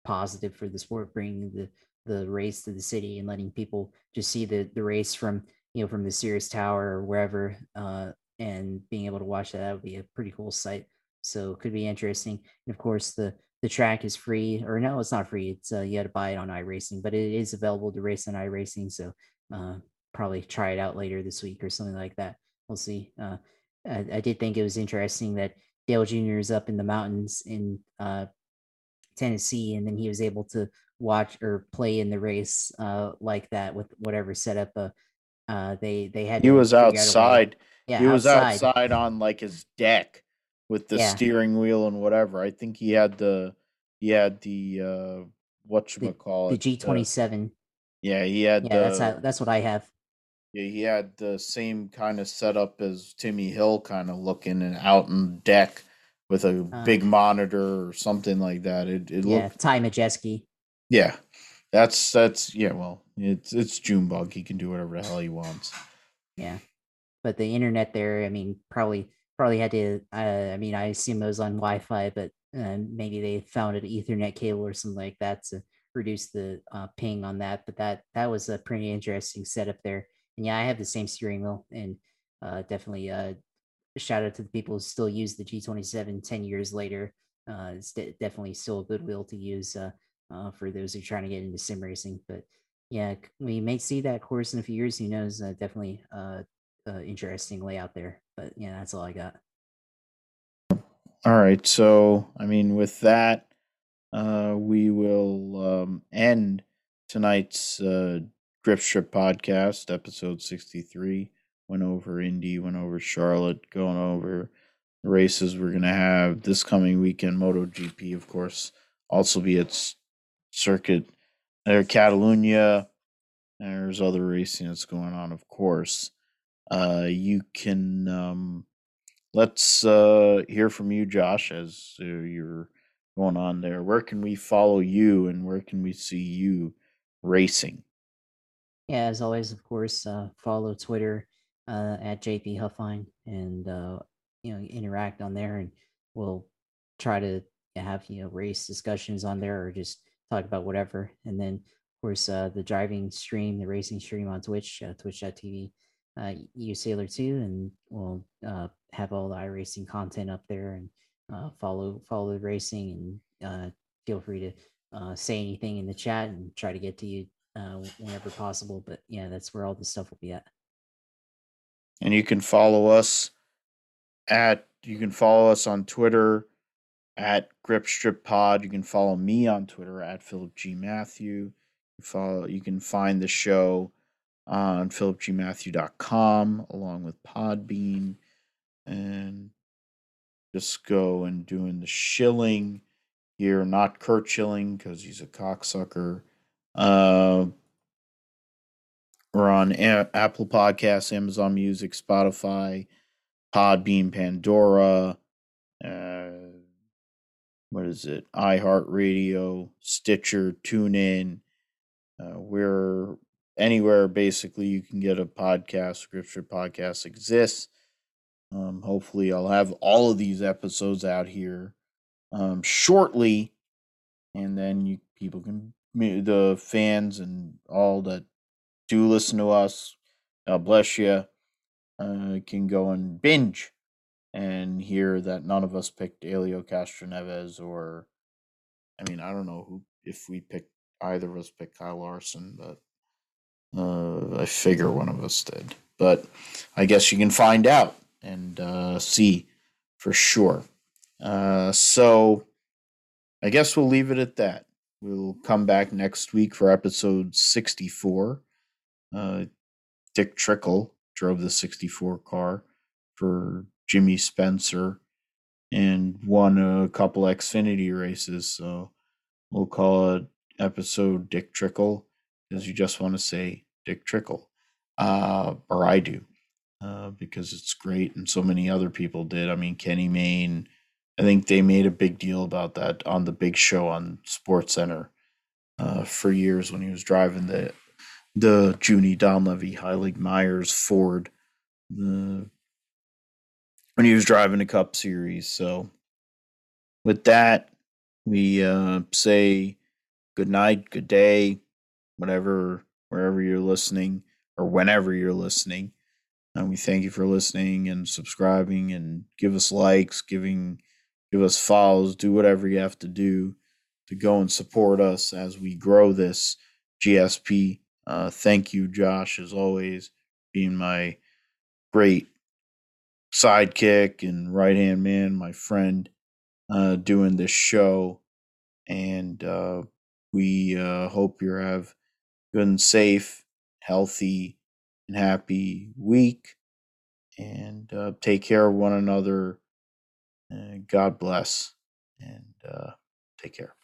positive for the sport, bringing the the race to the city and letting people just see the the race from you know from the Sears Tower or wherever, uh, and being able to watch that, that would be a pretty cool sight. So could be interesting. And of course, the the track is free, or no, it's not free. It's uh, you had to buy it on iRacing, but it is available to race on iRacing. So uh, probably try it out later this week or something like that. We'll see. Uh, I, I, did think it was interesting that Dale Jr. is up in the mountains in uh, Tennessee, and then he was able to watch or play in the race uh, like that with whatever setup uh, uh, they they had. He was outside. Yeah, he was outside. outside on like his deck with the yeah. steering wheel and whatever. I think he had the he had the uh what you call it the G twenty seven. Yeah, he had. Yeah, the, that's how, that's what I have. Yeah, he had the same kind of setup as Timmy Hill, kind of looking and out on deck with a uh, big monitor or something like that. It it yeah, looked Ty Majeski. Yeah, that's that's yeah. Well, it's it's Junebug. He can do whatever the hell he wants. Yeah, but the internet there, I mean, probably probably had to. Uh, I mean, I assume it was on Wi-Fi, but uh, maybe they found an Ethernet cable or something like that to reduce the uh, ping on that. But that that was a pretty interesting setup there. And yeah, I have the same steering wheel, and uh, definitely uh, shout out to the people who still use the G27 10 years later. Uh, it's de- definitely still a good wheel to use for those who are trying to get into sim racing. But yeah, we may see that course in a few years. Who knows? Uh, definitely uh, uh, interesting layout there. But yeah, that's all I got. All right. So, I mean, with that, uh, we will um, end tonight's uh, Grip Strip podcast, episode 63 went over Indy, went over Charlotte, going over the races we're going to have this coming weekend. MotoGP, of course, also be its circuit. There, Catalunya. There's other racing that's going on, of course. Uh, you can um, let's uh, hear from you, Josh, as uh, you're going on there. Where can we follow you, and where can we see you racing? Yeah, as always, of course, uh, follow Twitter uh, at JP Huffine and uh, you know interact on there, and we'll try to have you know race discussions on there or just talk about whatever. And then of course uh, the driving stream, the racing stream on Twitch, uh, Twitch.tv, uh, you Sailor too, and we'll uh, have all the iRacing content up there and uh, follow follow the racing and uh, feel free to uh, say anything in the chat and try to get to you uh, whenever possible. But yeah, that's where all the stuff will be at and you can follow us at you can follow us on Twitter at Grip Strip Pod. You can follow me on Twitter at Philip G Matthew. You follow you can find the show on philipgmatthew.com along with Podbean and just go and doing the shilling here, not Curt Schilling because he's a cocksucker. Uh, we're on A- Apple Podcasts, Amazon Music, Spotify, Podbean, Pandora, uh, what is it? iHeartRadio, Stitcher, TuneIn. Uh, we're anywhere basically you can get a podcast, Scripture podcast exists. Um, hopefully, I'll have all of these episodes out here um, shortly, and then you people can the fans and all that do listen to us. God bless you. Uh, can go and binge and hear that none of us picked Helio Castroneves or, I mean, I don't know who if we picked either of us picked Kyle Larson, but uh, I figure one of us did. But I guess you can find out and uh, see for sure. Uh, so I guess we'll leave it at that. We'll come back next week for episode 64. Uh, Dick Trickle drove the 64 car for Jimmy Spencer and won a couple Xfinity races. So we'll call it episode Dick Trickle because you just want to say Dick Trickle, uh, or I do, uh, because it's great, and so many other people did. I mean, Kenny Mayne. I think they made a big deal about that on the big show on Sports Center uh, for years when he was driving the the Junie Donlavey Heilig Myers Ford the when he was driving the Cup Series. So with that, we uh, say good night, good day, whatever, wherever you're listening or whenever you're listening. And we thank you for listening and subscribing and give us likes, giving give us follows, do whatever you have to do to go and support us as we grow this GSP. Uh, thank you, Josh, as always, being my great sidekick and right hand man, my friend, uh, doing this show. And uh, we uh, hope you have good and safe, healthy, and happy week. And uh, take care of one another. And God bless. And uh, take care.